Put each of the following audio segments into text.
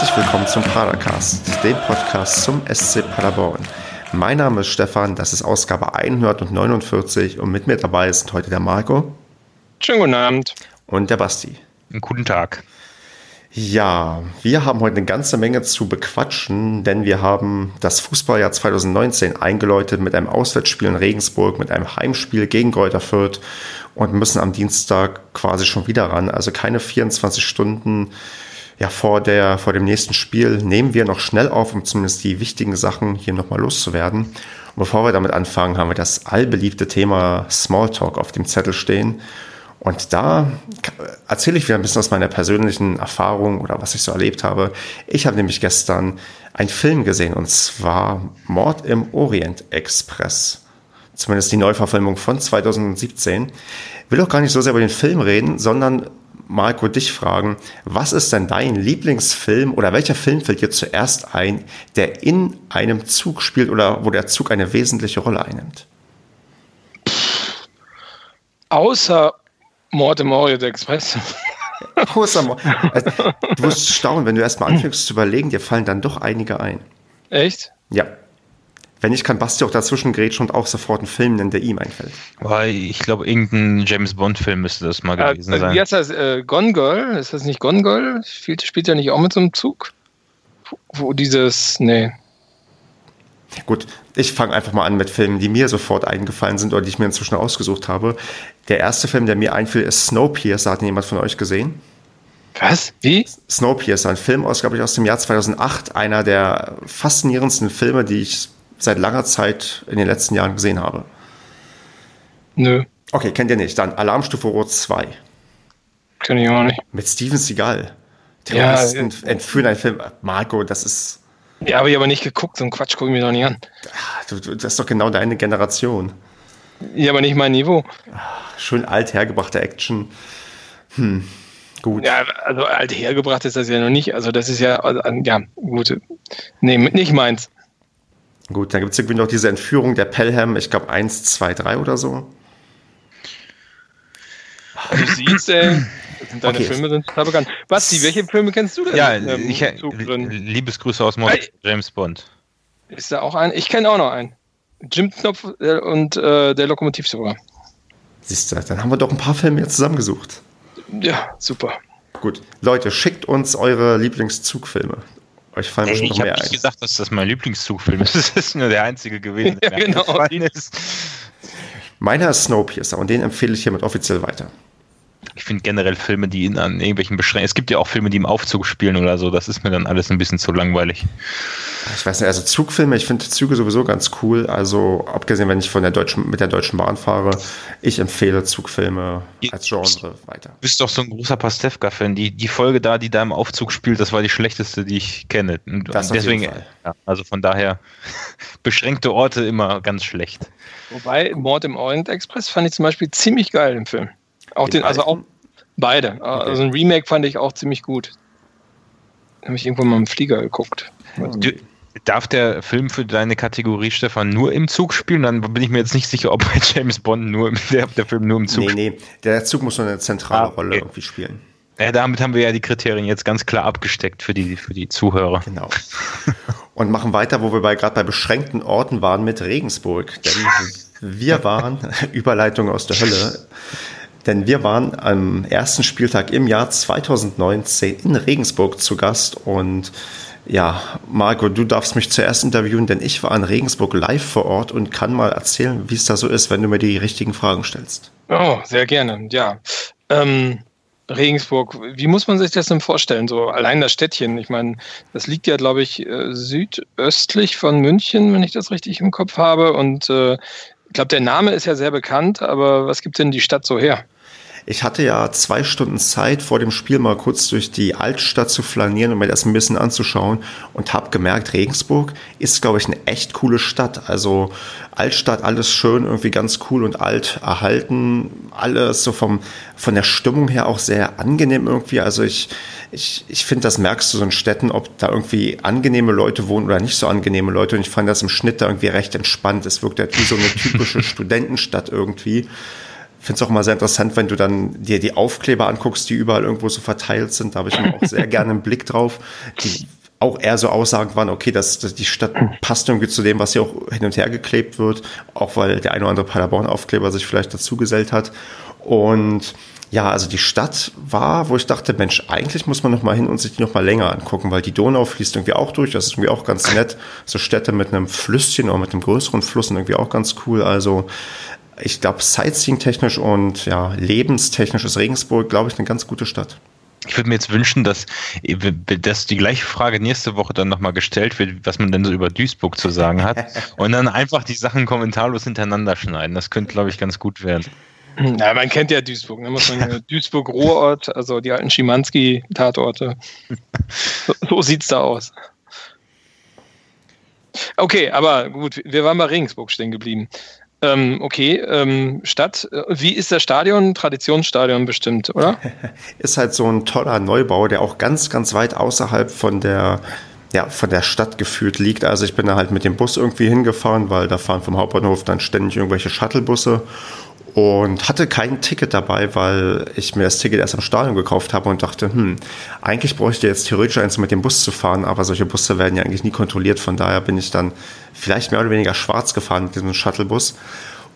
herzlich willkommen zum Padercast, dem Podcast zum SC Paderborn. Mein Name ist Stefan, das ist Ausgabe 149 und mit mir dabei sind heute der Marco. Schönen guten Abend. Und der Basti. Guten Tag. Ja, wir haben heute eine ganze Menge zu bequatschen, denn wir haben das Fußballjahr 2019 eingeläutet mit einem Auswärtsspiel in Regensburg, mit einem Heimspiel gegen Kräuter Fürth und müssen am Dienstag quasi schon wieder ran. Also keine 24 Stunden ja, vor, der, vor dem nächsten Spiel nehmen wir noch schnell auf, um zumindest die wichtigen Sachen hier nochmal loszuwerden. Und bevor wir damit anfangen, haben wir das allbeliebte Thema Smalltalk auf dem Zettel stehen. Und da erzähle ich wieder ein bisschen aus meiner persönlichen Erfahrung oder was ich so erlebt habe. Ich habe nämlich gestern einen Film gesehen und zwar Mord im Orient Express. Zumindest die Neuverfilmung von 2017. Will auch gar nicht so sehr über den Film reden, sondern Marco dich fragen, was ist denn dein Lieblingsfilm oder welcher Film fällt dir zuerst ein, der in einem Zug spielt oder wo der Zug eine wesentliche Rolle einnimmt? Außer Mord im Orient Express. Außer Mord. Also, du wirst staunen, wenn du erstmal anfängst zu überlegen, dir fallen dann doch einige ein. Echt? Ja. Wenn nicht, kann Basti auch dazwischen grätschen und auch sofort einen Film nennen, der ihm einfällt. Ich glaube, irgendein James Bond-Film müsste das mal äh, gewesen sein. Wie heißt das? Äh, Gone Girl? Ist das nicht Gone Girl? Spielt, spielt ja nicht auch mit so einem Zug? Wo dieses. Nee. Gut, ich fange einfach mal an mit Filmen, die mir sofort eingefallen sind oder die ich mir inzwischen ausgesucht habe. Der erste Film, der mir einfiel, ist Snowpiercer. Hat jemand von euch gesehen? Was? Wie? Snowpiercer, ein Film aus, glaube ich, aus dem Jahr 2008. Einer der faszinierendsten Filme, die ich seit langer Zeit in den letzten Jahren gesehen habe. Nö. Okay, kennt ihr nicht. Dann Alarmstufe Rot 2. Kenn ich auch nicht. Mit Steven Seagal. Terroristen ja, entführen einen Film. Marco, das ist ja, habe ich aber nicht geguckt, so ein Quatsch gucke ich mir doch nicht an. Du, du, das ist doch genau deine Generation. Ja, aber nicht mein Niveau. Schön alt hergebrachte Action. Hm, gut. Ja, also alt hergebracht ist das ja noch nicht. Also das ist ja, also, ja, gut. Nee, nicht meins. Gut, dann gibt es irgendwie noch diese Entführung der Pelham, ich glaube 1, 2, 3 oder so. Du siehst, ey, Deine okay. Filme sind total bekannt. Basti, welche Filme kennst du denn? Ja, ähm, ich, Liebesgrüße aus Moskau, James Bond. Ist da auch ein? Ich kenne auch noch einen. Jim Knopf äh, und äh, der Lokomotivführer. Siehst du, dann haben wir doch ein paar Filme jetzt zusammengesucht. Ja, super. Gut. Leute, schickt uns eure Lieblingszugfilme. Euch fallen Ey, bestimmt noch mehr ein. Ich habe nicht gesagt, dass das mein Lieblingszugfilm ist. Das ist nur der einzige gewesen, der ja, genau. ist. Meiner ist Snowpiercer und den empfehle ich hiermit offiziell weiter ich finde generell Filme, die in, an irgendwelchen Beschränkungen, es gibt ja auch Filme, die im Aufzug spielen oder so, das ist mir dann alles ein bisschen zu langweilig. Ich weiß nicht, also Zugfilme, ich finde Züge sowieso ganz cool, also abgesehen, wenn ich von der deutschen, mit der Deutschen Bahn fahre, ich empfehle Zugfilme als Genre weiter. Du bist doch so ein großer Pastewka-Fan, die, die Folge da, die da im Aufzug spielt, das war die schlechteste, die ich kenne. Und das deswegen, ja, also von daher, beschränkte Orte immer ganz schlecht. Wobei, Mord im Orient Express fand ich zum Beispiel ziemlich geil im Film. Auch den, also auch beide. Okay. Also ein Remake fand ich auch ziemlich gut. Habe ich irgendwann mal im Flieger geguckt. Du, darf der Film für deine Kategorie, Stefan, nur im Zug spielen? Dann bin ich mir jetzt nicht sicher, ob bei James Bond nur im, der, der Film nur im Zug Nee, nee, der Zug muss nur eine zentrale ah, okay. Rolle irgendwie spielen. Ja, damit haben wir ja die Kriterien jetzt ganz klar abgesteckt für die, für die Zuhörer. Genau. Und machen weiter, wo wir bei, gerade bei beschränkten Orten waren mit Regensburg. Denn wir waren, Überleitung aus der Hölle, denn wir waren am ersten Spieltag im Jahr 2019 in Regensburg zu Gast und ja, Marco, du darfst mich zuerst interviewen, denn ich war in Regensburg live vor Ort und kann mal erzählen, wie es da so ist, wenn du mir die richtigen Fragen stellst. Oh, sehr gerne, ja. Ähm, Regensburg, wie muss man sich das denn vorstellen? So allein das Städtchen, ich meine, das liegt ja, glaube ich, äh, südöstlich von München, wenn ich das richtig im Kopf habe. Und äh, ich glaube, der Name ist ja sehr bekannt, aber was gibt denn die Stadt so her? Ich hatte ja zwei Stunden Zeit vor dem Spiel mal kurz durch die Altstadt zu flanieren und mir das ein bisschen anzuschauen und habe gemerkt, Regensburg ist, glaube ich, eine echt coole Stadt. Also Altstadt, alles schön, irgendwie ganz cool und alt erhalten. Alles so vom, von der Stimmung her auch sehr angenehm irgendwie. Also ich, ich, ich finde, das merkst du so in Städten, ob da irgendwie angenehme Leute wohnen oder nicht so angenehme Leute. Und ich fand das im Schnitt da irgendwie recht entspannt. Es wirkt halt wie so eine typische Studentenstadt irgendwie. Finde es auch immer sehr interessant, wenn du dann dir die Aufkleber anguckst, die überall irgendwo so verteilt sind. Da habe ich immer auch sehr gerne einen Blick drauf. Die auch eher so Aussagen waren, okay, dass, dass die Stadt passt irgendwie zu dem, was hier auch hin und her geklebt wird, auch weil der eine oder andere Paderborn-Aufkleber sich vielleicht dazu gesellt hat. Und ja, also die Stadt war, wo ich dachte, Mensch, eigentlich muss man noch mal hin und sich die noch mal länger angucken, weil die Donau fließt irgendwie auch durch. Das ist irgendwie auch ganz nett. So Städte mit einem Flüsschen oder mit einem größeren Fluss sind irgendwie auch ganz cool. Also ich glaube, Sightseeing-technisch und ja, lebenstechnisch ist Regensburg, glaube ich, eine ganz gute Stadt. Ich würde mir jetzt wünschen, dass, dass die gleiche Frage nächste Woche dann nochmal gestellt wird, was man denn so über Duisburg zu sagen hat. und dann einfach die Sachen kommentarlos hintereinander schneiden. Das könnte, glaube ich, ganz gut werden. Ja, man kennt ja Duisburg. Ne? Muss man, Duisburg-Ruhrort, also die alten Schimanski-Tatorte. So, so sieht es da aus. Okay, aber gut, wir waren bei Regensburg stehen geblieben. Ähm, okay, ähm, Stadt. Wie ist das Stadion? Traditionsstadion bestimmt, oder? ist halt so ein toller Neubau, der auch ganz, ganz weit außerhalb von der, ja, von der Stadt geführt liegt. Also ich bin da halt mit dem Bus irgendwie hingefahren, weil da fahren vom Hauptbahnhof dann ständig irgendwelche Shuttlebusse und hatte kein Ticket dabei, weil ich mir das Ticket erst am Stadion gekauft habe und dachte, hm, eigentlich bräuchte ich jetzt theoretisch eins, mit dem Bus zu fahren, aber solche Busse werden ja eigentlich nie kontrolliert. Von daher bin ich dann vielleicht mehr oder weniger schwarz gefahren mit diesem Shuttlebus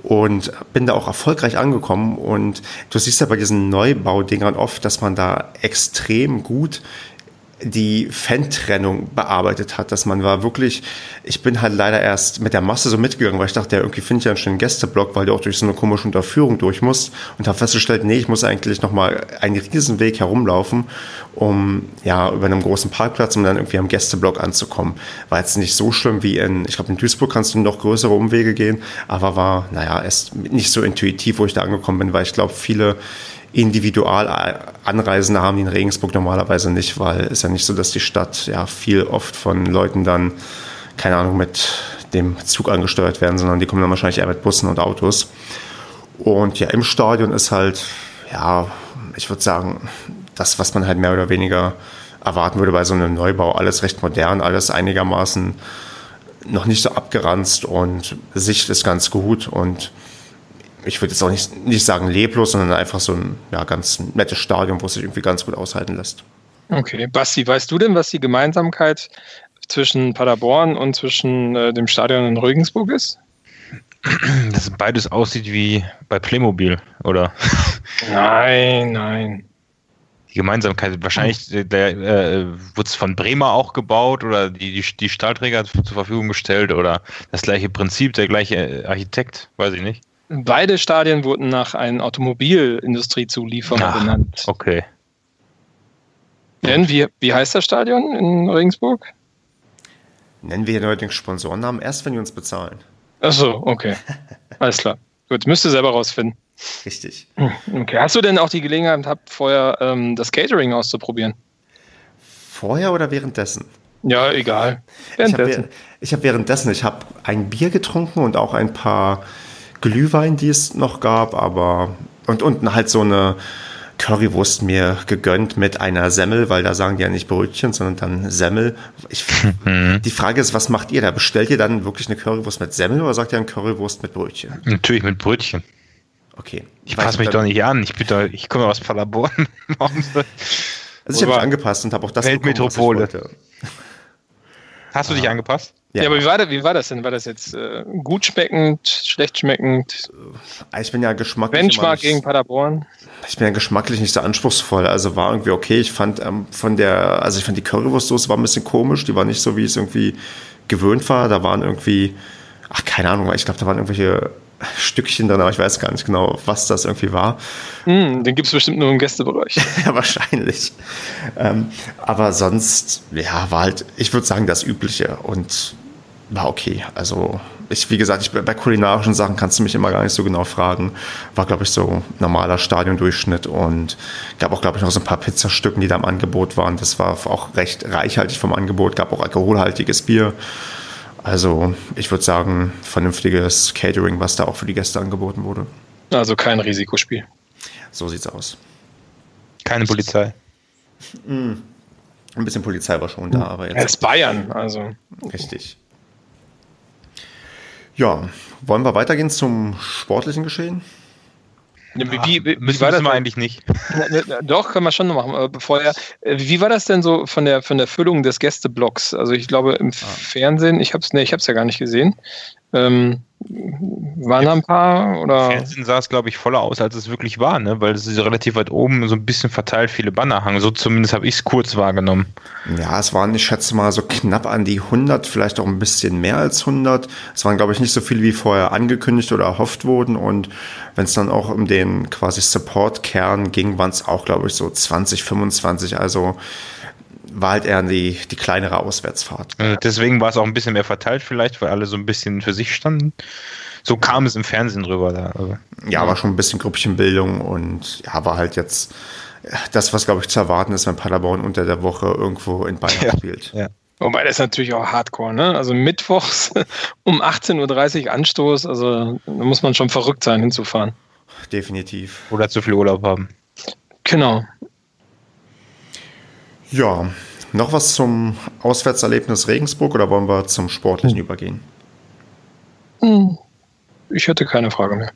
und bin da auch erfolgreich angekommen. Und du siehst ja bei diesen Neubaudingern oft, dass man da extrem gut die Fan-Trennung bearbeitet hat, dass man war wirklich, ich bin halt leider erst mit der Masse so mitgegangen, weil ich dachte, ja, irgendwie finde ich ja einen schönen Gästeblock, weil du auch durch so eine komische Unterführung durch musst und habe festgestellt, nee, ich muss eigentlich nochmal einen riesen Weg herumlaufen, um ja über einem großen Parkplatz, um dann irgendwie am Gästeblock anzukommen. War jetzt nicht so schlimm wie in, ich glaube in Duisburg kannst du noch größere Umwege gehen, aber war, naja, erst nicht so intuitiv, wo ich da angekommen bin, weil ich glaube, viele Individualanreisende haben die in Regensburg normalerweise nicht, weil es ja nicht so, dass die Stadt ja viel oft von Leuten dann, keine Ahnung, mit dem Zug angesteuert werden, sondern die kommen dann wahrscheinlich eher mit Bussen und Autos. Und ja, im Stadion ist halt, ja, ich würde sagen, das, was man halt mehr oder weniger erwarten würde bei so einem Neubau. Alles recht modern, alles einigermaßen noch nicht so abgeranzt und Sicht ist ganz gut und ich würde jetzt auch nicht, nicht sagen leblos, sondern einfach so ein ja, ganz nettes Stadion, wo es sich irgendwie ganz gut aushalten lässt. Okay, Basti, weißt du denn, was die Gemeinsamkeit zwischen Paderborn und zwischen äh, dem Stadion in Regensburg ist? Dass beides aussieht wie bei Playmobil, oder? Nein, nein. Die Gemeinsamkeit, wahrscheinlich äh, äh, wurde es von Bremer auch gebaut oder die, die, die Stahlträger zur Verfügung gestellt oder das gleiche Prinzip, der gleiche Architekt, weiß ich nicht. Beide Stadien wurden nach einem Automobilindustriezulieferer benannt. Okay. Denn wie, wie heißt das Stadion in Regensburg? Nennen wir hier den Sponsorennamen erst, wenn die uns bezahlen. Achso, okay. Alles klar. Gut, müsst ihr selber rausfinden. Richtig. Okay. Hast du denn auch die Gelegenheit gehabt, vorher ähm, das Catering auszuprobieren? Vorher oder währenddessen? Ja, egal. Währenddessen. Ich habe hab währenddessen, ich habe ein Bier getrunken und auch ein paar Glühwein, die es noch gab, aber und unten halt so eine Currywurst mir gegönnt mit einer Semmel, weil da sagen die ja nicht Brötchen, sondern dann Semmel. Ich, mhm. die Frage ist, was macht ihr da? Bestellt ihr dann wirklich eine Currywurst mit Semmel oder sagt ihr eine Currywurst mit Brötchen? Natürlich mit Brötchen. Okay. Ich passe mich doch nicht an. Ich, bin doch, ich komme aus Paderborn. also ich habe mich angepasst und habe auch das Weltmetropole. Hast du dich angepasst? Ja, ja aber wie war, das, wie war das denn? War das jetzt äh, gut schmeckend, schlecht schmeckend? Äh, ich bin ja geschmacklich. Benchmark gegen Paderborn? Ich bin ja geschmacklich nicht so anspruchsvoll. Also war irgendwie okay. Ich fand ähm, von der, also ich fand die Currywurstsoße war ein bisschen komisch. Die war nicht so, wie es irgendwie gewöhnt war. Da waren irgendwie, ach, keine Ahnung, ich glaube, da waren irgendwelche Stückchen drin, aber ich weiß gar nicht genau, was das irgendwie war. Mm, den gibt es bestimmt nur im Gästebereich. ja, wahrscheinlich. Ähm, aber sonst, ja, war halt, ich würde sagen, das Übliche und war okay. Also, ich, wie gesagt, ich, bei kulinarischen Sachen kannst du mich immer gar nicht so genau fragen. War, glaube ich, so normaler Stadiondurchschnitt und gab auch, glaube ich, noch so ein paar Pizzastücken, die da im Angebot waren. Das war auch recht reichhaltig vom Angebot, gab auch alkoholhaltiges Bier. Also ich würde sagen, vernünftiges Catering, was da auch für die Gäste angeboten wurde. Also kein Risikospiel. So sieht's aus. Keine Polizei. Mm. Ein bisschen Polizei war schon da, hm. aber jetzt. Als Bayern, also. Richtig. Ja, wollen wir weitergehen zum sportlichen Geschehen? Wie, wie, wie, wie war das eigentlich nicht? Doch, können wir schon noch machen. Aber vorher, äh, wie war das denn so von der, von der Füllung des Gästeblocks? Also ich glaube im ah. Fernsehen, ich habe es nee, ich hab's ja gar nicht gesehen. Ähm, waren da ein paar? Oder? Im Fernsehen sah es, glaube ich, voller aus, als es wirklich war, ne? weil es ist relativ weit oben so ein bisschen verteilt viele Banner hangen. So zumindest habe ich es kurz wahrgenommen. Ja, es waren, ich schätze mal, so knapp an die 100, vielleicht auch ein bisschen mehr als 100. Es waren, glaube ich, nicht so viele, wie vorher angekündigt oder erhofft wurden. Und wenn es dann auch um den quasi Support-Kern ging, waren es auch, glaube ich, so 20, 25. Also war halt eher die, die kleinere Auswärtsfahrt. Also deswegen war es auch ein bisschen mehr verteilt vielleicht, weil alle so ein bisschen für sich standen. So kam es im Fernsehen drüber da. Also. Ja, war schon ein bisschen Gruppchenbildung und ja, war halt jetzt das, was glaube ich zu erwarten ist, wenn Paderborn unter der Woche irgendwo in Bayern ja, spielt. Ja. Wobei das ist natürlich auch Hardcore, ne? Also mittwochs um 18.30 Uhr Anstoß, also da muss man schon verrückt sein, hinzufahren. Definitiv. Oder zu viel Urlaub haben. Genau. Ja, noch was zum Auswärtserlebnis Regensburg oder wollen wir zum Sportlichen hm. übergehen? Hm. Ich hätte keine Frage mehr.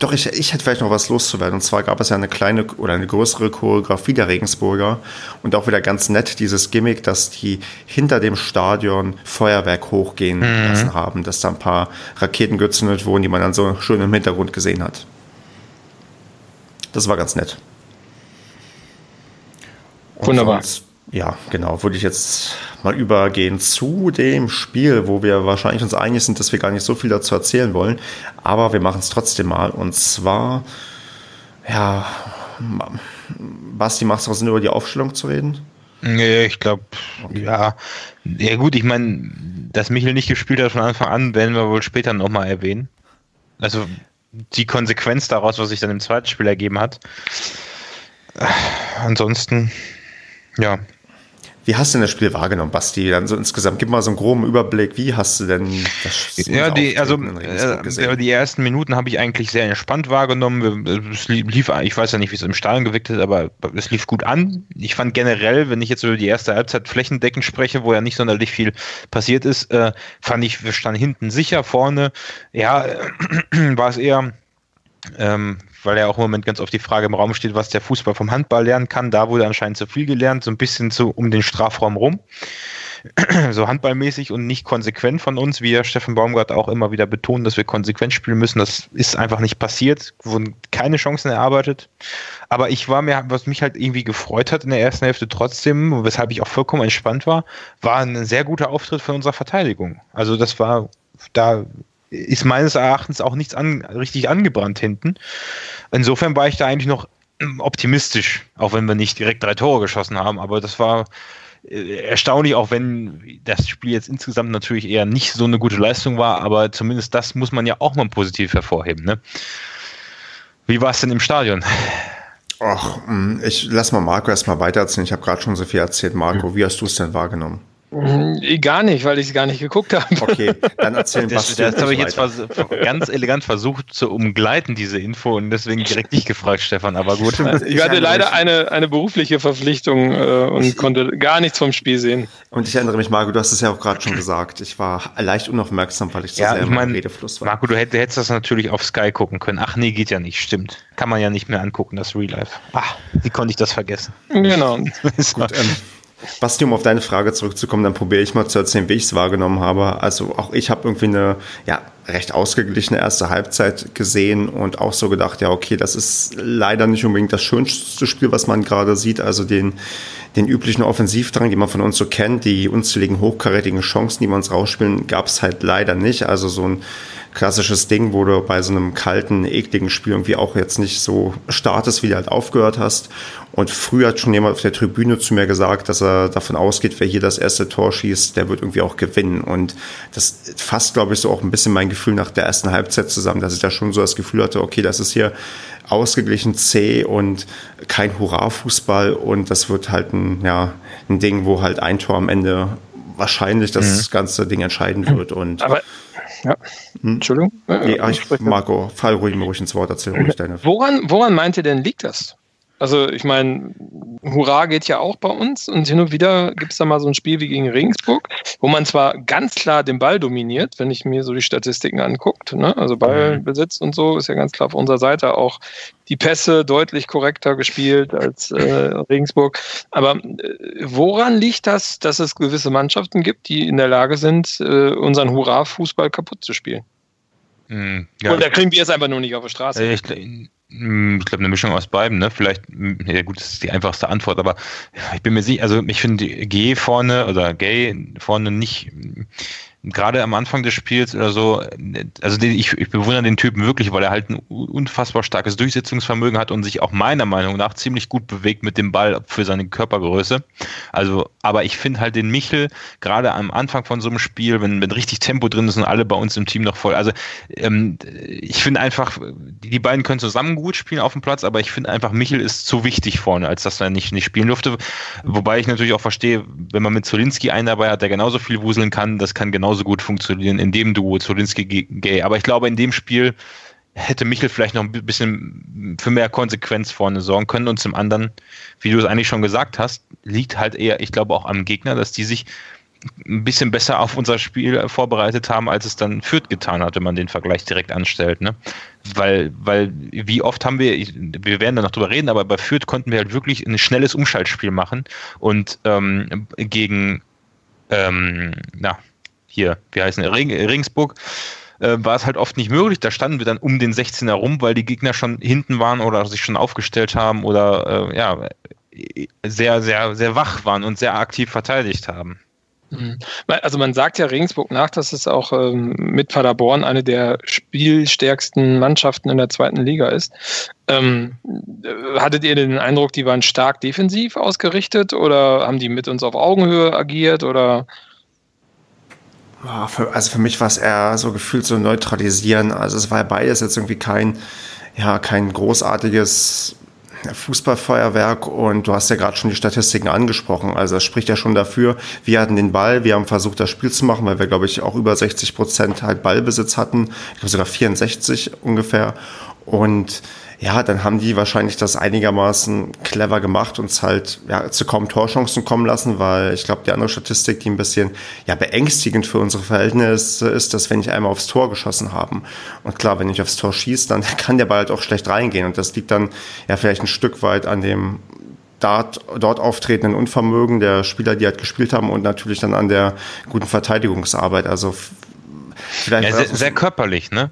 Doch, ich, ich hätte vielleicht noch was loszuwerden. Und zwar gab es ja eine kleine oder eine größere Choreografie der Regensburger und auch wieder ganz nett dieses Gimmick, dass die hinter dem Stadion Feuerwerk hochgehen mhm. lassen haben, dass da ein paar Raketen gezündet wurden, die man dann so schön im Hintergrund gesehen hat. Das war ganz nett. Und Wunderbar. Sonst, ja, genau, würde ich jetzt mal übergehen zu dem Spiel, wo wir wahrscheinlich uns einig sind, dass wir gar nicht so viel dazu erzählen wollen, aber wir machen es trotzdem mal. Und zwar, ja, Basti, macht es auch Sinn, über die Aufstellung zu reden? Nee, ich glaube, okay. ja. Ja gut, ich meine, dass Michel nicht gespielt hat von Anfang an, werden wir wohl später nochmal erwähnen. Also die Konsequenz daraus, was sich dann im zweiten Spiel ergeben hat. Ansonsten, ja, wie hast du denn das Spiel wahrgenommen, Basti? Dann so insgesamt, gib mal so einen groben Überblick. Wie hast du denn das Ja, die, also äh, die ersten Minuten habe ich eigentlich sehr entspannt wahrgenommen. Es lief, ich weiß ja nicht, wie es im Stadion gewirkt ist, aber es lief gut an. Ich fand generell, wenn ich jetzt über die erste Halbzeit flächendeckend spreche, wo ja nicht sonderlich viel passiert ist, äh, fand ich, wir standen hinten sicher, vorne, ja, war es eher ähm, weil ja auch im Moment ganz oft die Frage im Raum steht, was der Fußball vom Handball lernen kann. Da wurde anscheinend zu viel gelernt, so ein bisschen zu, um den Strafraum rum. so handballmäßig und nicht konsequent von uns, wie ja Steffen Baumgart auch immer wieder betont, dass wir konsequent spielen müssen. Das ist einfach nicht passiert, wurden keine Chancen erarbeitet. Aber ich war mir, was mich halt irgendwie gefreut hat in der ersten Hälfte trotzdem, weshalb ich auch vollkommen entspannt war, war ein sehr guter Auftritt von unserer Verteidigung. Also das war, da ist meines Erachtens auch nichts an, richtig angebrannt hinten. Insofern war ich da eigentlich noch optimistisch, auch wenn wir nicht direkt drei Tore geschossen haben, aber das war äh, erstaunlich, auch wenn das Spiel jetzt insgesamt natürlich eher nicht so eine gute Leistung war, aber zumindest das muss man ja auch mal positiv hervorheben. Ne? Wie war es denn im Stadion? Ach, hm, ich lass mal Marco erstmal weitererzählen. Ich habe gerade schon so viel erzählt. Marco, wie hast du es denn wahrgenommen? Äh, gar nicht, weil ich es gar nicht geguckt habe. Okay, dann erzählen Das, das habe ich jetzt ganz elegant versucht zu umgleiten, diese Info, und deswegen direkt dich gefragt, Stefan, aber gut. Ich hatte leider eine, eine berufliche Verpflichtung äh, und konnte gar nichts vom Spiel sehen. Und ich erinnere mich, Marco, du hast es ja auch gerade schon gesagt. Ich war leicht unaufmerksam, weil ich so ja, sehr ich mein, Redefluss war. Marco, du hättest, hättest das natürlich auf Sky gucken können. Ach nee, geht ja nicht, stimmt. Kann man ja nicht mehr angucken, das Real Life. Ach, wie konnte ich das vergessen? Genau. Gut, ähm, Basti, um auf deine Frage zurückzukommen, dann probiere ich mal zu erzählen, wie ich es wahrgenommen habe. Also auch ich habe irgendwie eine ja, recht ausgeglichene erste Halbzeit gesehen und auch so gedacht, ja, okay, das ist leider nicht unbedingt das schönste Spiel, was man gerade sieht. Also den, den üblichen Offensivdrang, den man von uns so kennt, die unzähligen hochkarätigen Chancen, die wir uns rausspielen, gab es halt leider nicht. Also so ein klassisches Ding, wo du bei so einem kalten, ekligen Spiel irgendwie auch jetzt nicht so startest, wie du halt aufgehört hast. Und früher hat schon jemand auf der Tribüne zu mir gesagt, dass er davon ausgeht, wer hier das erste Tor schießt, der wird irgendwie auch gewinnen. Und das fasst, glaube ich, so auch ein bisschen mein Gefühl nach der ersten Halbzeit zusammen, dass ich da schon so das Gefühl hatte, okay, das ist hier ausgeglichen zäh und kein Hurra-Fußball und das wird halt ein, ja, ein Ding, wo halt ein Tor am Ende wahrscheinlich das mhm. ganze Ding entscheiden wird. Und Aber ja. Hm? Entschuldigung? Nee, ich, Marco, fall ruhig mal ruhig ins Wort, erzähl ruhig deine. Woran, woran meint ihr denn liegt das? Also ich meine, Hurra geht ja auch bei uns und hin und wieder gibt es da mal so ein Spiel wie gegen Regensburg, wo man zwar ganz klar den Ball dominiert, wenn ich mir so die Statistiken anguckt, ne? also Ballbesitz und so ist ja ganz klar auf unserer Seite auch die Pässe deutlich korrekter gespielt als äh, Regensburg. Aber äh, woran liegt das, dass es gewisse Mannschaften gibt, die in der Lage sind, äh, unseren Hurra-Fußball kaputt zu spielen? Hm, ja. Und da kriegen wir es einfach nur nicht auf der Straße. Ich, ich glaube, eine Mischung aus beiden, ne? Vielleicht, hm, ja gut, das ist die einfachste Antwort, aber ich bin mir sicher, also ich finde G vorne oder Gay vorne nicht, gerade am Anfang des Spiels oder so, also ich, ich bewundere den Typen wirklich, weil er halt ein unfassbar starkes Durchsetzungsvermögen hat und sich auch meiner Meinung nach ziemlich gut bewegt mit dem Ball für seine Körpergröße. Also, aber ich finde halt den Michel gerade am Anfang von so einem Spiel, wenn, wenn richtig Tempo drin ist und alle bei uns im Team noch voll. Also ähm, ich finde einfach, die beiden können zusammen gut spielen auf dem Platz, aber ich finde einfach, Michel ist zu wichtig vorne, als dass er nicht, nicht spielen durfte. Wobei ich natürlich auch verstehe, wenn man mit Zolinski einen dabei hat, der genauso viel wuseln kann, das kann genauso gut funktionieren in dem Duo Zolinski-Gay. Aber ich glaube, in dem Spiel hätte Michel vielleicht noch ein bisschen für mehr Konsequenz vorne sorgen können. Und zum anderen, wie du es eigentlich schon gesagt hast, liegt halt eher, ich glaube, auch am Gegner, dass die sich ein bisschen besser auf unser Spiel vorbereitet haben, als es dann Fürth getan hat, wenn man den Vergleich direkt anstellt. Ne? Weil, weil, wie oft haben wir, wir werden da noch drüber reden, aber bei Fürth konnten wir halt wirklich ein schnelles Umschaltspiel machen und ähm, gegen, ähm, na, hier, wie heißen der, Regensburg, äh, war es halt oft nicht möglich. Da standen wir dann um den 16er rum, weil die Gegner schon hinten waren oder sich schon aufgestellt haben oder äh, ja, sehr, sehr, sehr wach waren und sehr aktiv verteidigt haben. Mhm. Also man sagt ja Regensburg nach, dass es auch ähm, mit Paderborn eine der spielstärksten Mannschaften in der zweiten Liga ist. Ähm, hattet ihr den Eindruck, die waren stark defensiv ausgerichtet oder haben die mit uns auf Augenhöhe agiert oder also für mich war es eher so gefühlt so neutralisieren. Also es war ja beides jetzt irgendwie kein, ja, kein großartiges Fußballfeuerwerk und du hast ja gerade schon die Statistiken angesprochen. Also das spricht ja schon dafür. Wir hatten den Ball, wir haben versucht, das Spiel zu machen, weil wir, glaube ich, auch über 60 Prozent halt Ballbesitz hatten. Ich glaube sogar 64 ungefähr. Und ja, dann haben die wahrscheinlich das einigermaßen clever gemacht, uns halt ja, zu kaum Torchancen kommen lassen, weil ich glaube, die andere Statistik, die ein bisschen ja, beängstigend für unsere Verhältnisse ist, dass wenn ich einmal aufs Tor geschossen haben. Und klar, wenn ich aufs Tor schieße, dann kann der Ball halt auch schlecht reingehen. Und das liegt dann ja vielleicht ein Stück weit an dem dort, dort auftretenden Unvermögen der Spieler, die halt gespielt haben und natürlich dann an der guten Verteidigungsarbeit. Also vielleicht ja, sehr, sehr körperlich, ne?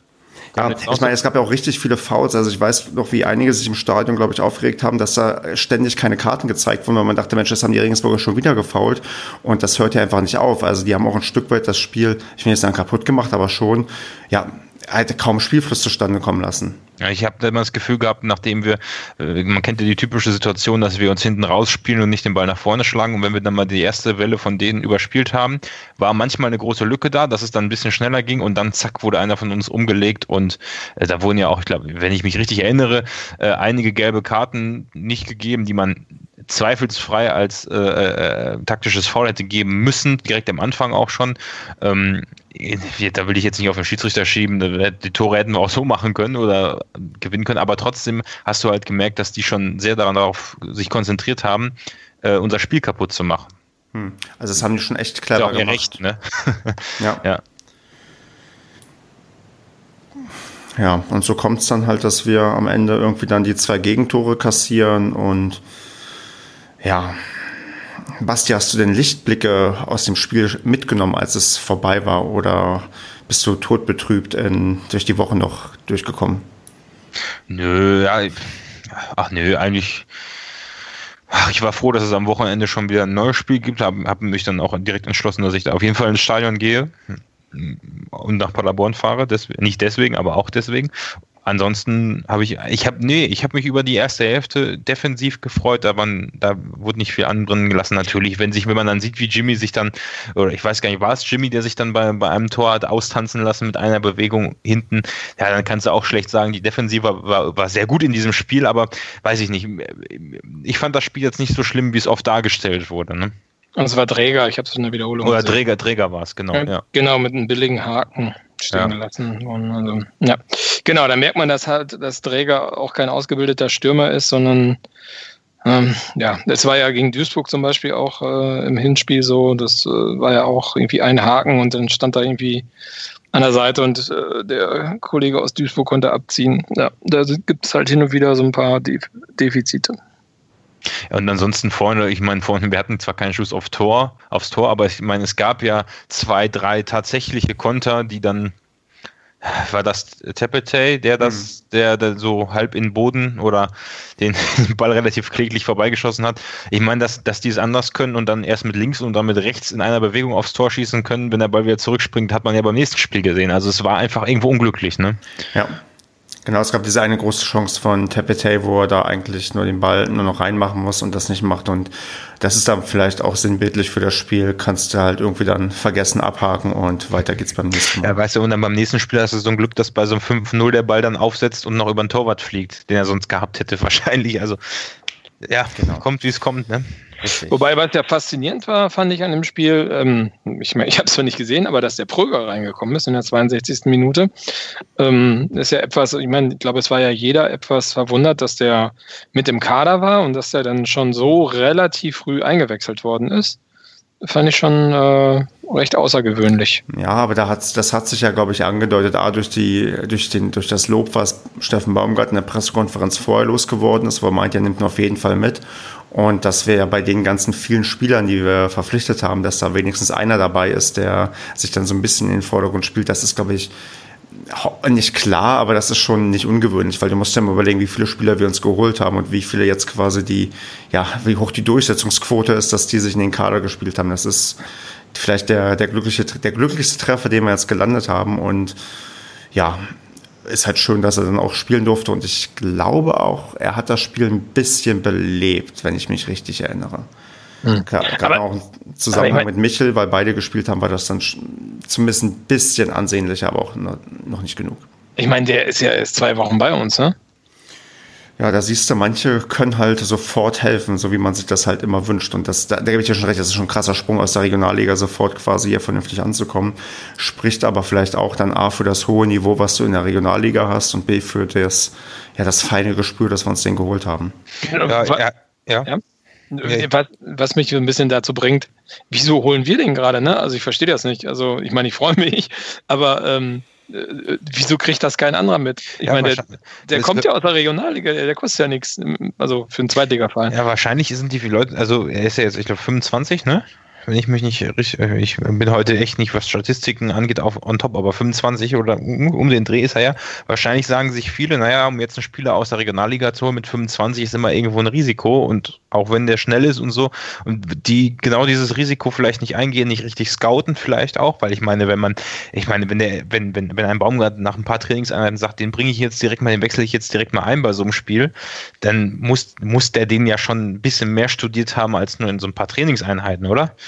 Ja, ich meine, es gab ja auch richtig viele Fouls. Also ich weiß noch, wie einige sich im Stadion, glaube ich, aufgeregt haben, dass da ständig keine Karten gezeigt wurden, weil man dachte, Mensch, das haben die Regensburger schon wieder gefault. Und das hört ja einfach nicht auf. Also die haben auch ein Stück weit das Spiel, ich will jetzt sagen kaputt gemacht, aber schon, ja, halt kaum Spielfluss zustande kommen lassen. Ja, ich habe immer das Gefühl gehabt, nachdem wir, äh, man kennt ja die typische Situation, dass wir uns hinten rausspielen und nicht den Ball nach vorne schlagen. Und wenn wir dann mal die erste Welle von denen überspielt haben, war manchmal eine große Lücke da, dass es dann ein bisschen schneller ging und dann zack wurde einer von uns umgelegt und äh, da wurden ja auch, ich glaube, wenn ich mich richtig erinnere, äh, einige gelbe Karten nicht gegeben, die man zweifelsfrei als äh, äh, taktisches Foul hätte geben müssen, direkt am Anfang auch schon. Ähm, da will ich jetzt nicht auf den Schiedsrichter schieben, die Tore hätten wir auch so machen können oder gewinnen können, aber trotzdem hast du halt gemerkt, dass die schon sehr daran darauf sich konzentriert haben, äh, unser Spiel kaputt zu machen. Hm. Also das haben die schon echt clever ist auch gemacht. Recht, ne? ja. ja. Ja, und so kommt es dann halt, dass wir am Ende irgendwie dann die zwei Gegentore kassieren und ja, Basti, hast du denn Lichtblicke aus dem Spiel mitgenommen, als es vorbei war? Oder bist du todbetrübt in, durch die Woche noch durchgekommen? Nö, ja, ach nö, eigentlich. Ach, ich war froh, dass es am Wochenende schon wieder ein neues Spiel gibt. Habe hab mich dann auch direkt entschlossen, dass ich da auf jeden Fall ins Stadion gehe und nach Paderborn fahre. Des, nicht deswegen, aber auch deswegen ansonsten habe ich, ich habe, nee, ich habe mich über die erste Hälfte defensiv gefreut, aber da wurde nicht viel anderen gelassen. Natürlich, wenn sich, wenn man dann sieht, wie Jimmy sich dann, oder ich weiß gar nicht, war es Jimmy, der sich dann bei, bei einem Tor hat austanzen lassen mit einer Bewegung hinten, ja, dann kannst du auch schlecht sagen, die Defensive war, war sehr gut in diesem Spiel, aber weiß ich nicht. Ich fand das Spiel jetzt nicht so schlimm, wie es oft dargestellt wurde. Ne? Und es war Träger, ich habe es in der Wiederholung Oder gesehen. Träger, Träger war es, genau. Ja, ja. Genau, mit einem billigen Haken stehen ja. gelassen. Und also, ja. Genau, da merkt man, dass halt, dass Träger auch kein ausgebildeter Stürmer ist, sondern ähm, ja, es war ja gegen Duisburg zum Beispiel auch äh, im Hinspiel so, das äh, war ja auch irgendwie ein Haken und dann stand da irgendwie an der Seite und äh, der Kollege aus Duisburg konnte abziehen. Ja, da gibt es halt hin und wieder so ein paar De Defizite. Und ansonsten vorne, ich meine, vorne, wir hatten zwar keinen Schuss auf Tor, aufs Tor, aber ich meine, es gab ja zwei, drei tatsächliche Konter, die dann war das Tepete, der das, mhm. der, der so halb in den Boden oder den Ball relativ kläglich vorbeigeschossen hat. Ich meine, dass, dass die es anders können und dann erst mit links und dann mit rechts in einer Bewegung aufs Tor schießen können, wenn der Ball wieder zurückspringt, hat man ja beim nächsten Spiel gesehen. Also es war einfach irgendwo unglücklich, ne? Ja. Genau, es gab diese eine große Chance von Tepete, wo er da eigentlich nur den Ball nur noch reinmachen muss und das nicht macht. Und das ist dann vielleicht auch sinnbildlich für das Spiel. Kannst du halt irgendwie dann vergessen, abhaken und weiter geht's beim nächsten Mal. Ja, weißt du, und dann beim nächsten Spiel hast du so ein Glück, dass bei so einem 5-0 der Ball dann aufsetzt und noch über den Torwart fliegt, den er sonst gehabt hätte wahrscheinlich. Also ja, genau. kommt wie es kommt, ne? Richtig. Wobei, was ja faszinierend war, fand ich an dem Spiel, ähm, ich, mein, ich habe es zwar nicht gesehen, aber dass der Pröger reingekommen ist in der 62. Minute, ähm, ist ja etwas, ich meine, ich glaube, es war ja jeder etwas verwundert, dass der mit im Kader war und dass der dann schon so relativ früh eingewechselt worden ist. Fand ich schon äh, recht außergewöhnlich. Ja, aber da hat's, das hat sich ja, glaube ich, angedeutet, A, durch, die, durch, den, durch das Lob, was Steffen Baumgart in der Pressekonferenz vorher losgeworden ist, wo er meint, er nimmt ihn auf jeden Fall mit. Und dass wir bei den ganzen vielen Spielern, die wir verpflichtet haben, dass da wenigstens einer dabei ist, der sich dann so ein bisschen in den Vordergrund spielt, das ist, glaube ich, nicht klar, aber das ist schon nicht ungewöhnlich, weil du musst ja mal überlegen, wie viele Spieler wir uns geholt haben und wie viele jetzt quasi die, ja, wie hoch die Durchsetzungsquote ist, dass die sich in den Kader gespielt haben. Das ist vielleicht der, der, glückliche, der glücklichste Treffer, den wir jetzt gelandet haben und ja, ist halt schön, dass er dann auch spielen durfte und ich glaube auch, er hat das Spiel ein bisschen belebt, wenn ich mich richtig erinnere. Mhm. Gerade auch im Zusammenhang ich mein, mit Michel, weil beide gespielt haben, war das dann zumindest ein bisschen ansehnlicher, aber auch noch nicht genug. Ich meine, der ist ja erst zwei Wochen bei uns, ne? Ja, da siehst du, manche können halt sofort helfen, so wie man sich das halt immer wünscht. Und das, da, da gebe ich dir schon recht, das ist schon ein krasser Sprung aus der Regionalliga, sofort quasi hier vernünftig anzukommen. Spricht aber vielleicht auch dann A für das hohe Niveau, was du in der Regionalliga hast und B für das, ja, das feine Gespür, das wir uns den geholt haben. Ja, ja. ja. ja. Was, was, mich ein bisschen dazu bringt, wieso holen wir den gerade, ne? Also ich verstehe das nicht. Also ich meine, ich freue mich, aber ähm, äh, wieso kriegt das kein anderer mit? Ich ja, meine, der, der kommt ja aus der Regionalliga, der, der, kostet ja nichts, also für einen Zweitliga-Verein. Ja, wahrscheinlich sind die viele Leute, also er ist ja jetzt, ich glaube, 25, ne? Wenn ich mich nicht richtig, äh, ich bin heute echt nicht, was Statistiken angeht, auf on top, aber 25 oder um den Dreh ist er ja. Wahrscheinlich sagen sich viele, naja, um jetzt einen Spieler aus der Regionalliga zu holen mit 25 ist immer irgendwo ein Risiko und auch wenn der schnell ist und so und die genau dieses Risiko vielleicht nicht eingehen, nicht richtig scouten vielleicht auch, weil ich meine, wenn man, ich meine, wenn der, wenn, wenn, wenn ein Baumgart nach ein paar Trainingseinheiten sagt, den bringe ich jetzt direkt mal, den wechsle ich jetzt direkt mal ein bei so einem Spiel, dann muss, muss der den ja schon ein bisschen mehr studiert haben als nur in so ein paar Trainingseinheiten, oder?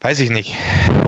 Weiß ich nicht.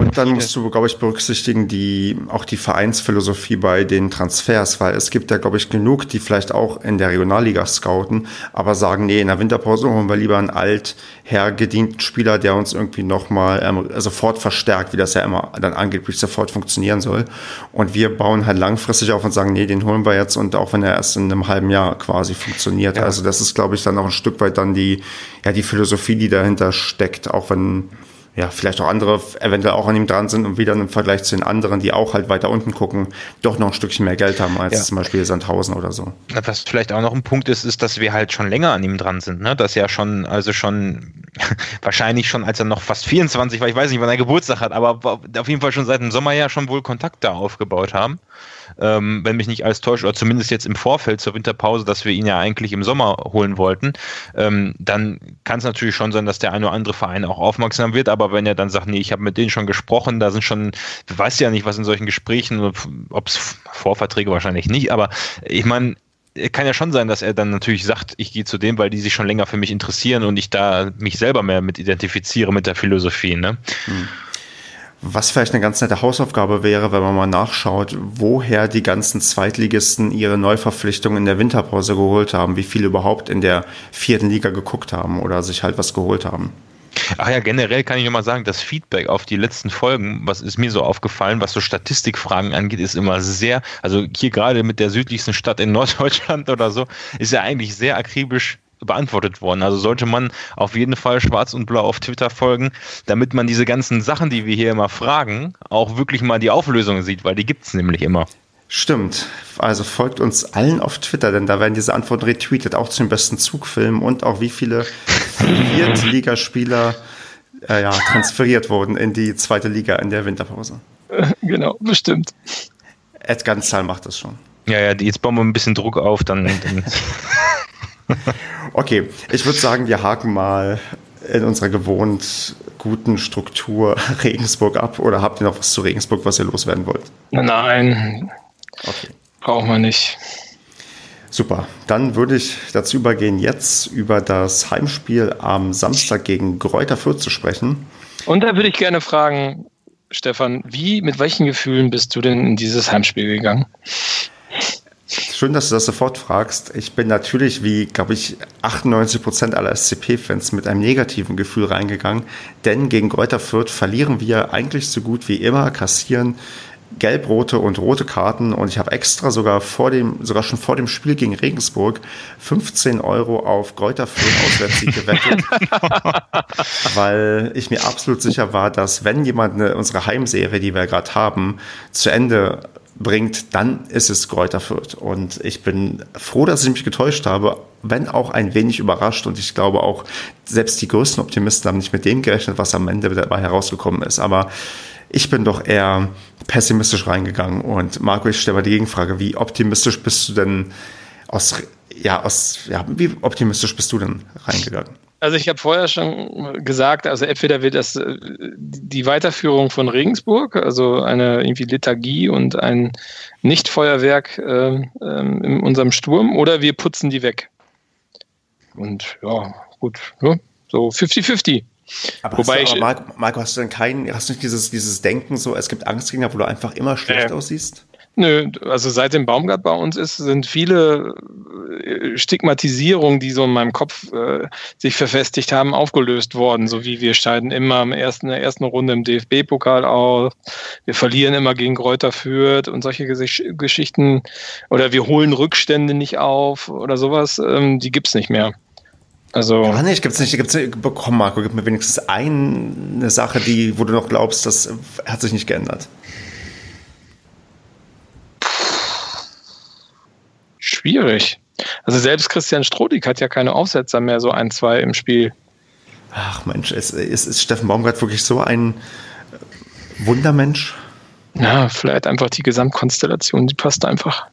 Und dann musst du, glaube ich, berücksichtigen, die, auch die Vereinsphilosophie bei den Transfers, weil es gibt ja, glaube ich, genug, die vielleicht auch in der Regionalliga scouten, aber sagen, nee, in der Winterpause holen wir lieber einen alt hergedienten Spieler, der uns irgendwie nochmal ähm, sofort verstärkt, wie das ja immer dann angeblich sofort funktionieren soll. Und wir bauen halt langfristig auf und sagen, nee, den holen wir jetzt und auch wenn er erst in einem halben Jahr quasi funktioniert. Ja. Also das ist, glaube ich, dann auch ein Stück weit dann die, ja, die Philosophie, die dahinter steckt, auch wenn ja, vielleicht auch andere eventuell auch an ihm dran sind und wieder im Vergleich zu den anderen, die auch halt weiter unten gucken, doch noch ein Stückchen mehr Geld haben als ja. zum Beispiel Sandhausen oder so. Was vielleicht auch noch ein Punkt ist, ist, dass wir halt schon länger an ihm dran sind, ne? Dass ja schon, also schon, wahrscheinlich schon, als er noch fast 24 war, ich weiß nicht, wann er Geburtstag hat, aber auf jeden Fall schon seit dem Sommer ja schon wohl Kontakt da aufgebaut haben ähm, wenn mich nicht alles täuscht, oder zumindest jetzt im Vorfeld zur Winterpause, dass wir ihn ja eigentlich im Sommer holen wollten, ähm, dann kann es natürlich schon sein, dass der eine oder andere Verein auch aufmerksam wird, aber wenn er dann sagt, nee, ich habe mit denen schon gesprochen, da sind schon, du weißt ja nicht, was in solchen Gesprächen, ob es Vorverträge wahrscheinlich nicht, aber ich meine, kann ja schon sein, dass er dann natürlich sagt, ich gehe zu dem, weil die sich schon länger für mich interessieren und ich da mich selber mehr mit identifiziere mit der Philosophie. Ne? Hm. Was vielleicht eine ganz nette Hausaufgabe wäre, wenn man mal nachschaut, woher die ganzen Zweitligisten ihre Neuverpflichtungen in der Winterpause geholt haben, wie viele überhaupt in der vierten Liga geguckt haben oder sich halt was geholt haben. Ach ja, generell kann ich nochmal sagen, das Feedback auf die letzten Folgen, was ist mir so aufgefallen, was so Statistikfragen angeht, ist immer sehr, also hier gerade mit der südlichsten Stadt in Norddeutschland oder so, ist ja eigentlich sehr akribisch beantwortet worden. Also sollte man auf jeden Fall schwarz und blau auf Twitter folgen, damit man diese ganzen Sachen, die wir hier immer fragen, auch wirklich mal die Auflösung sieht, weil die gibt es nämlich immer. Stimmt. Also folgt uns allen auf Twitter, denn da werden diese Antworten retweetet, auch zu den besten Zugfilmen und auch wie viele Viertligaspieler äh, ja, transferiert wurden in die zweite Liga in der Winterpause. Genau, bestimmt. Ed Ganzal macht das schon. Ja, ja, jetzt bauen wir ein bisschen Druck auf, dann. dann okay, ich würde sagen, wir haken mal in unserer gewohnt guten Struktur Regensburg ab. Oder habt ihr noch was zu Regensburg, was ihr loswerden wollt? Nein. Okay. Brauchen wir nicht. Super. Dann würde ich dazu übergehen, jetzt über das Heimspiel am Samstag gegen Gräuter Fürth zu sprechen. Und da würde ich gerne fragen, Stefan, wie, mit welchen Gefühlen bist du denn in dieses Heimspiel gegangen? Schön, dass du das sofort fragst. Ich bin natürlich, wie, glaube ich, 98 Prozent aller SCP-Fans mit einem negativen Gefühl reingegangen, denn gegen Kräuter Fürth verlieren wir eigentlich so gut wie immer, kassieren gelb-rote und rote Karten. Und ich habe extra sogar vor dem, sogar schon vor dem Spiel gegen Regensburg 15 Euro auf Kräuter Fürth Auswärtssieg gewettet, weil ich mir absolut sicher war, dass wenn jemand eine, unsere Heimserie, die wir gerade haben, zu Ende bringt, dann ist es Kräuter Fürth. Und ich bin froh, dass ich mich getäuscht habe, wenn auch ein wenig überrascht. Und ich glaube auch, selbst die größten Optimisten haben nicht mit dem gerechnet, was am Ende dabei herausgekommen ist. Aber ich bin doch eher pessimistisch reingegangen. Und Marco, ich stelle mal die Gegenfrage, wie optimistisch bist du denn aus, ja, aus, ja, wie optimistisch bist du denn reingegangen? Also ich habe vorher schon gesagt, also entweder wird das äh, die Weiterführung von Regensburg, also eine irgendwie Lethargie und ein Nichtfeuerwerk äh, in unserem Sturm, oder wir putzen die weg. Und ja, gut, ja, so 50-50. Aber, Wobei hast du, aber Marco, Marco, hast du denn kein, hast du nicht dieses, dieses Denken so, es gibt Angstgegner, wo du einfach immer schlecht äh, aussiehst? Nö, also seit dem Baumgart bei uns ist, sind viele äh, Stigmatisierungen, die so in meinem Kopf äh, sich verfestigt haben, aufgelöst worden. So wie wir scheiden immer im ersten, in der ersten Runde im DFB-Pokal aus, wir verlieren immer gegen Kräuter Fürth und solche Geschichten oder wir holen Rückstände nicht auf oder sowas, ähm, die gibt's nicht mehr. Also. Ja, nicht, gibt's nicht, gibt's nicht. Komm, Marco, gib mir wenigstens eine Sache, die, wo du noch glaubst, das hat sich nicht geändert. Schwierig. Also selbst Christian Strodig hat ja keine Aufsetzer mehr, so ein, zwei im Spiel. Ach Mensch, ist, ist, ist Steffen Baumgart wirklich so ein Wundermensch? Ja, vielleicht einfach die Gesamtkonstellation, die passt einfach.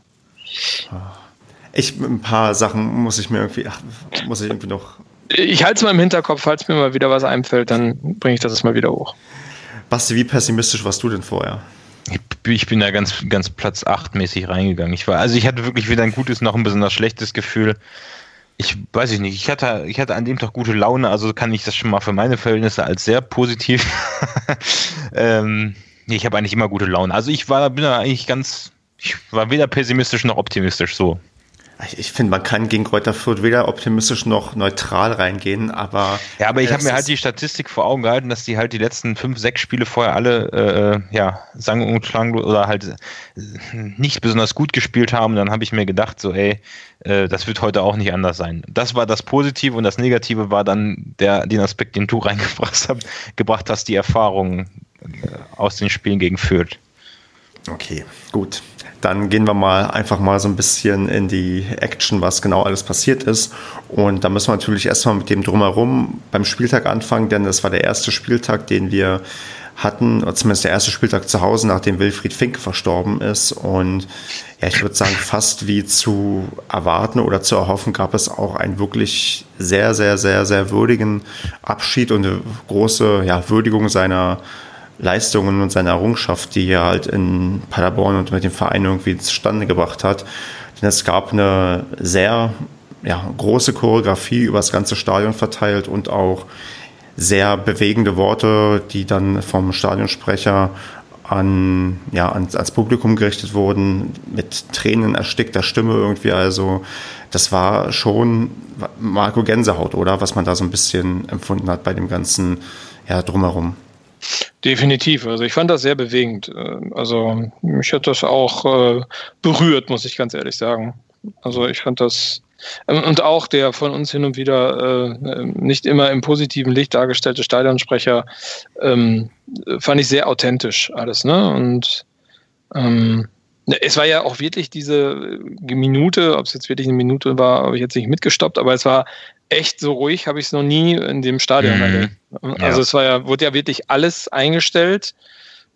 Ich, ein paar Sachen muss ich mir irgendwie, ach, muss ich irgendwie noch. Ich halte es mal im Hinterkopf, falls mir mal wieder was einfällt, dann bringe ich das mal wieder hoch. Basti, wie pessimistisch warst du denn vorher? Ich bin da ganz, ganz Platz 8 mäßig reingegangen. Ich war, also ich hatte wirklich weder ein gutes noch ein besonders schlechtes Gefühl. Ich weiß ich nicht, ich hatte, ich hatte an dem Tag gute Laune, also kann ich das schon mal für meine Verhältnisse als sehr positiv. ähm, ich habe eigentlich immer gute Laune. Also ich war, bin da eigentlich ganz, ich war weder pessimistisch noch optimistisch so. Ich finde, man kann gegen Kräuter Fürth weder optimistisch noch neutral reingehen, aber. Ja, aber ich habe mir halt die Statistik vor Augen gehalten, dass die halt die letzten fünf, sechs Spiele vorher alle, äh, ja, sang- und klanglos oder halt äh, nicht besonders gut gespielt haben. Dann habe ich mir gedacht, so, ey, äh, das wird heute auch nicht anders sein. Das war das Positive und das Negative war dann der, den Aspekt, den du reingebracht hast, gebracht hast, die Erfahrung äh, aus den Spielen gegen Fürth. Okay, gut. Dann gehen wir mal einfach mal so ein bisschen in die Action, was genau alles passiert ist. Und da müssen wir natürlich erstmal mit dem Drumherum beim Spieltag anfangen, denn das war der erste Spieltag, den wir hatten, oder zumindest der erste Spieltag zu Hause, nachdem Wilfried Fink verstorben ist. Und ja, ich würde sagen, fast wie zu erwarten oder zu erhoffen, gab es auch einen wirklich sehr, sehr, sehr, sehr würdigen Abschied und eine große ja, Würdigung seiner Leistungen und seine Errungenschaft, die er halt in Paderborn und mit dem Verein irgendwie zustande gebracht hat. Denn es gab eine sehr ja, große Choreografie über das ganze Stadion verteilt und auch sehr bewegende Worte, die dann vom Stadionsprecher an, ja, ans, ans Publikum gerichtet wurden, mit Tränen erstickter Stimme irgendwie. Also das war schon Marco Gänsehaut, oder? Was man da so ein bisschen empfunden hat bei dem ganzen ja, drumherum. Definitiv. Also ich fand das sehr bewegend. Also mich hat das auch äh, berührt, muss ich ganz ehrlich sagen. Also ich fand das ähm, und auch der von uns hin und wieder äh, nicht immer im positiven Licht dargestellte Stadionsprecher ähm, fand ich sehr authentisch alles. Ne? Und ähm, es war ja auch wirklich diese Minute, ob es jetzt wirklich eine Minute war, habe ich jetzt nicht mitgestoppt, aber es war echt so ruhig, habe ich es noch nie in dem Stadion mhm. Also ja. es war ja, wurde ja wirklich alles eingestellt.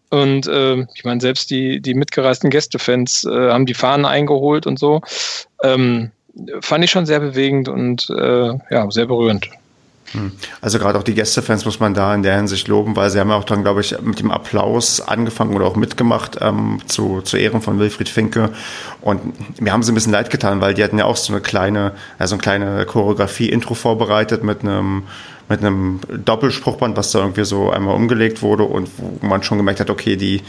Und äh, ich meine, selbst die, die mitgereisten Gästefans äh, haben die Fahnen eingeholt und so. Ähm, fand ich schon sehr bewegend und äh, ja, sehr berührend. Hm. Also gerade auch die Gästefans muss man da in der Hinsicht loben, weil sie haben ja auch dann, glaube ich, mit dem Applaus angefangen oder auch mitgemacht ähm, zu, zu Ehren von Wilfried Finke. Und mir haben sie ein bisschen leid getan, weil die hatten ja auch so eine kleine, also eine kleine Choreografie-Intro vorbereitet mit einem mit einem Doppelspruchband, was da irgendwie so einmal umgelegt wurde und wo man schon gemerkt hat, okay, die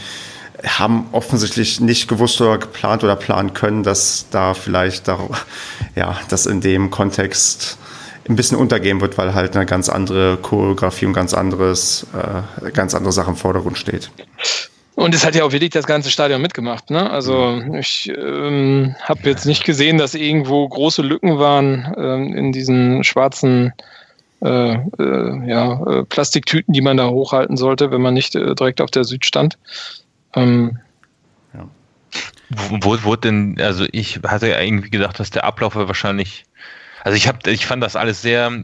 haben offensichtlich nicht gewusst oder geplant oder planen können, dass da vielleicht da, ja, das in dem Kontext ein bisschen untergehen wird, weil halt eine ganz andere Choreografie und ganz anderes, äh, ganz andere Sachen im Vordergrund steht. Und es hat ja auch wirklich das ganze Stadion mitgemacht. Ne? Also ich ähm, habe jetzt nicht gesehen, dass irgendwo große Lücken waren ähm, in diesen schwarzen äh, äh, ja, äh, Plastiktüten, die man da hochhalten sollte, wenn man nicht äh, direkt auf der Süd stand. Ähm, ja. Wo, wo denn, also ich hatte ja irgendwie gedacht, dass der Ablauf wahrscheinlich, also ich habe, ich fand das alles sehr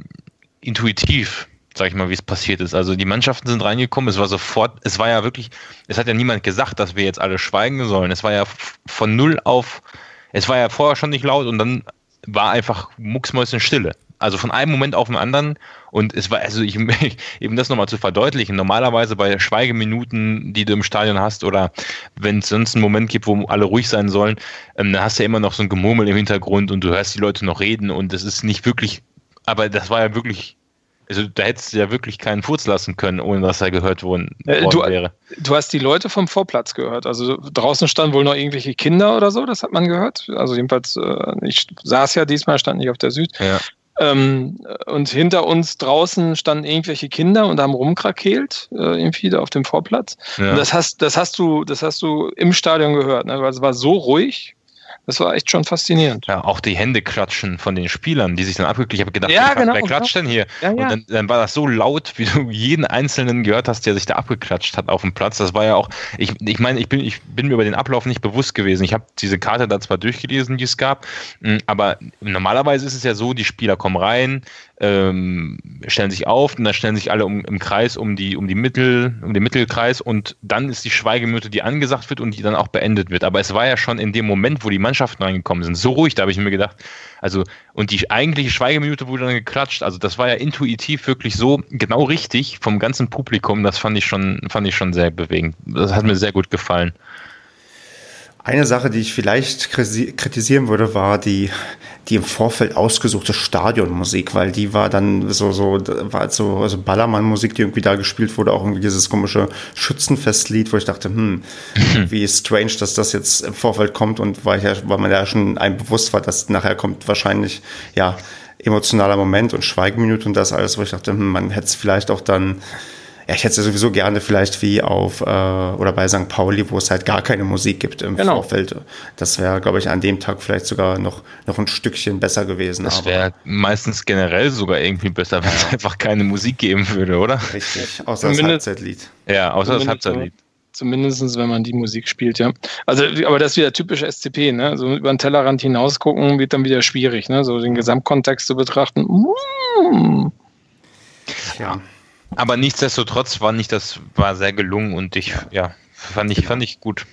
intuitiv, sag ich mal, wie es passiert ist. Also die Mannschaften sind reingekommen, es war sofort, es war ja wirklich, es hat ja niemand gesagt, dass wir jetzt alle schweigen sollen. Es war ja von null auf, es war ja vorher schon nicht laut und dann war einfach mucksmäuschen Also von einem Moment auf den anderen. Und es war, also ich, eben das nochmal zu verdeutlichen, normalerweise bei Schweigeminuten, die du im Stadion hast, oder wenn es sonst einen Moment gibt, wo alle ruhig sein sollen, ähm, dann hast du ja immer noch so ein Gemurmel im Hintergrund und du hörst die Leute noch reden und es ist nicht wirklich, aber das war ja wirklich also da hättest du ja wirklich keinen Furz lassen können, ohne dass er gehört worden, äh, du, wäre. Du hast die Leute vom Vorplatz gehört. Also draußen standen wohl noch irgendwelche Kinder oder so, das hat man gehört. Also jedenfalls, äh, ich saß ja diesmal, stand nicht auf der Süd. Ja. Ähm, und hinter uns draußen standen irgendwelche Kinder und haben rumkrakeelt, äh, irgendwie da auf dem Vorplatz. Ja. Und das hast, das hast du, das hast du im Stadion gehört, ne? weil es war so ruhig. Das war echt schon faszinierend. Ja, auch die Hände klatschen von den Spielern, die sich dann abgekriegt Ich habe gedacht, ja, genau, wer klatscht denn hier? Ja, ja. Und dann, dann, war das so laut, wie du jeden Einzelnen gehört hast, der sich da abgeklatscht hat auf dem Platz. Das war ja auch, ich, ich meine, ich bin, ich bin mir über den Ablauf nicht bewusst gewesen. Ich habe diese Karte da zwar durchgelesen, die es gab, aber normalerweise ist es ja so, die Spieler kommen rein, ähm, stellen sich auf und dann stellen sich alle um, im Kreis um die, um die Mittel, um den Mittelkreis und dann ist die Schweigeminute, die angesagt wird und die dann auch beendet wird. Aber es war ja schon in dem Moment, wo die Mannschaften reingekommen sind, so ruhig, da habe ich mir gedacht, also, und die eigentliche Schweigeminute wurde dann geklatscht. Also, das war ja intuitiv wirklich so genau richtig vom ganzen Publikum. Das fand ich schon, fand ich schon sehr bewegend. Das hat mir sehr gut gefallen. Eine Sache, die ich vielleicht kritisieren würde, war die, die im Vorfeld ausgesuchte Stadionmusik, weil die war dann so, so, war halt so also Ballermann-Musik, die irgendwie da gespielt wurde, auch irgendwie dieses komische Schützenfestlied, wo ich dachte, hm, wie strange, dass das jetzt im Vorfeld kommt und weil, ich ja, weil man ja schon einem bewusst war, dass nachher kommt wahrscheinlich, ja, emotionaler Moment und Schweigeminute und das alles, wo ich dachte, hm, man hätte es vielleicht auch dann ja, ich hätte es sowieso gerne vielleicht wie auf äh, oder bei St. Pauli, wo es halt gar keine Musik gibt im genau. Vorfeld. Das wäre, glaube ich, an dem Tag vielleicht sogar noch, noch ein Stückchen besser gewesen. Das wäre meistens generell sogar irgendwie besser, wenn es einfach keine Musik geben würde, oder? Richtig, außer Zumindest, das Halbzeitlied. Ja, außer das Halbzeitlied. Zumindest, wenn man die Musik spielt, ja. Also, aber das ist wieder typisch SCP, ne? So über den Tellerrand hinaus gucken wird dann wieder schwierig, ne? So den Gesamtkontext zu betrachten. Mm. Ja. Aber nichtsdestotrotz fand ich das war sehr gelungen und ich, ja, fand ich, fand ich gut.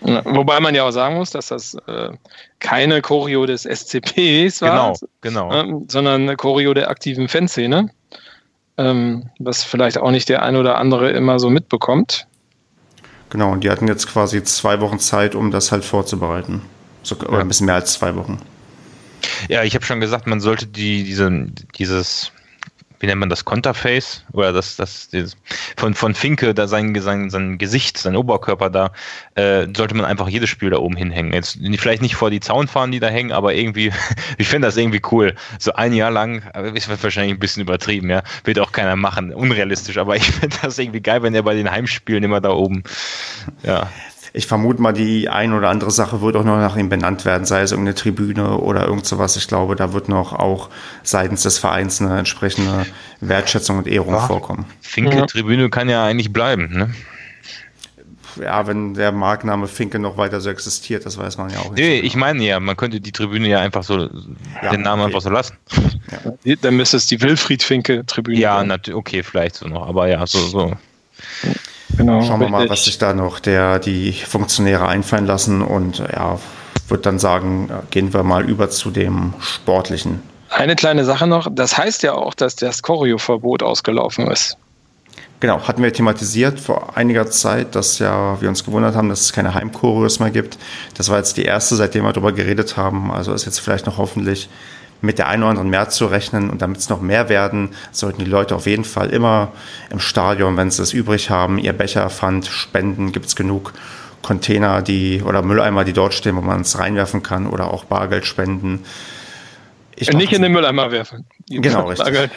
Wobei man ja auch sagen muss, dass das äh, keine Choreo des SCPs war, genau, genau. Äh, sondern eine Choreo der aktiven Fanszene, ähm, was vielleicht auch nicht der ein oder andere immer so mitbekommt. Genau, und die hatten jetzt quasi zwei Wochen Zeit, um das halt vorzubereiten. So, oder ja. ein bisschen mehr als zwei Wochen. Ja, ich habe schon gesagt, man sollte die, diese, dieses wie nennt man das, Konterface oder das, das, das von, von Finke, da sein, sein, sein Gesicht, sein Oberkörper da, äh, sollte man einfach jedes Spiel da oben hinhängen. Jetzt vielleicht nicht vor die Zaunfahnen, die da hängen, aber irgendwie, ich finde das irgendwie cool. So ein Jahr lang, ist wahrscheinlich ein bisschen übertrieben, ja, wird auch keiner machen, unrealistisch, aber ich finde das irgendwie geil, wenn er bei den Heimspielen immer da oben, ja ich vermute mal, die ein oder andere Sache wird auch noch nach ihm benannt werden, sei es irgendeine Tribüne oder irgend sowas. Ich glaube, da wird noch auch seitens des Vereins eine entsprechende Wertschätzung und Ehrung ja. vorkommen. Finke-Tribüne kann ja eigentlich bleiben, ne? Ja, wenn der Markenname Finke noch weiter so existiert, das weiß man ja auch nicht. Nee, so ich genau. meine ja, man könnte die Tribüne ja einfach so, ja, den Namen okay. einfach so lassen. Ja. Dann müsste es die Wilfried Finke Tribüne Ja, okay, vielleicht so noch, aber ja, so, so. Genau, Schauen wir mal, was sich da noch der, die Funktionäre einfallen lassen und ja, würde dann sagen, gehen wir mal über zu dem Sportlichen. Eine kleine Sache noch, das heißt ja auch, dass das Choreo-Verbot ausgelaufen ist. Genau, hatten wir thematisiert vor einiger Zeit, dass ja wir uns gewundert haben, dass es keine Heimchoreos mehr gibt. Das war jetzt die erste, seitdem wir darüber geredet haben. Also ist jetzt vielleicht noch hoffentlich mit der einen oder anderen mehr zu rechnen. Und damit es noch mehr werden, sollten die Leute auf jeden Fall immer im Stadion, wenn sie es übrig haben, ihr Becher, Pfand spenden. Gibt es genug Container, die oder Mülleimer, die dort stehen, wo man es reinwerfen kann oder auch Bargeld spenden. Ich Nicht in den Mülleimer werfen. Genau, richtig.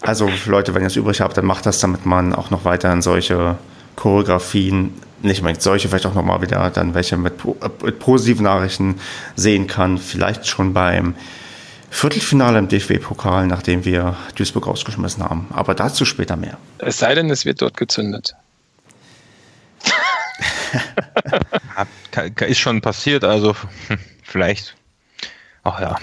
Also Leute, wenn ihr es übrig habt, dann macht das, damit man auch noch weiterhin solche Choreografien nicht unbedingt solche, vielleicht auch nochmal wieder dann welche mit, mit positiven Nachrichten sehen kann. Vielleicht schon beim Viertelfinale im DFB-Pokal, nachdem wir Duisburg rausgeschmissen haben. Aber dazu später mehr. Es sei denn, es wird dort gezündet. Ist schon passiert, also vielleicht. Ach ja.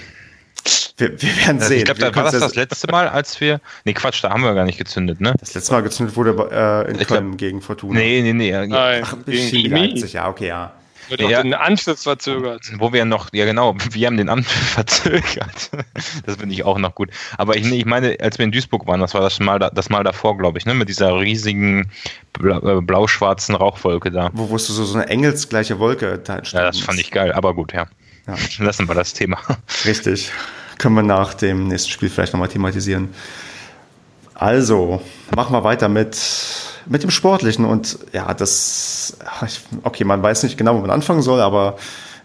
Wir, wir werden sehen. Ich glaube, da war das das letzte Mal, als wir. Nee, Quatsch, da haben wir gar nicht gezündet, ne? Das letzte Mal gezündet wurde äh, in Köln gegen Fortuna. Nee, nee, nee. Nein, Ach, gegen Leipzig, ja, okay, ja. Wird auch ja, den Anpfiff verzögert. Wo wir noch, ja genau, wir haben den Anpfiff verzögert. Das finde ich auch noch gut. Aber ich, ich meine, als wir in Duisburg waren, das war das Mal, das Mal davor, glaube ich, ne, mit dieser riesigen äh, blau-schwarzen Rauchwolke da. Wo wusste so, so eine engelsgleiche Wolke da entstanden Ja, das fand ich geil, aber gut, ja. ja. Lassen wir das Thema. Richtig können wir nach dem nächsten Spiel vielleicht nochmal thematisieren. Also, machen wir weiter mit, mit dem Sportlichen. Und ja, das, okay, man weiß nicht genau, wo man anfangen soll, aber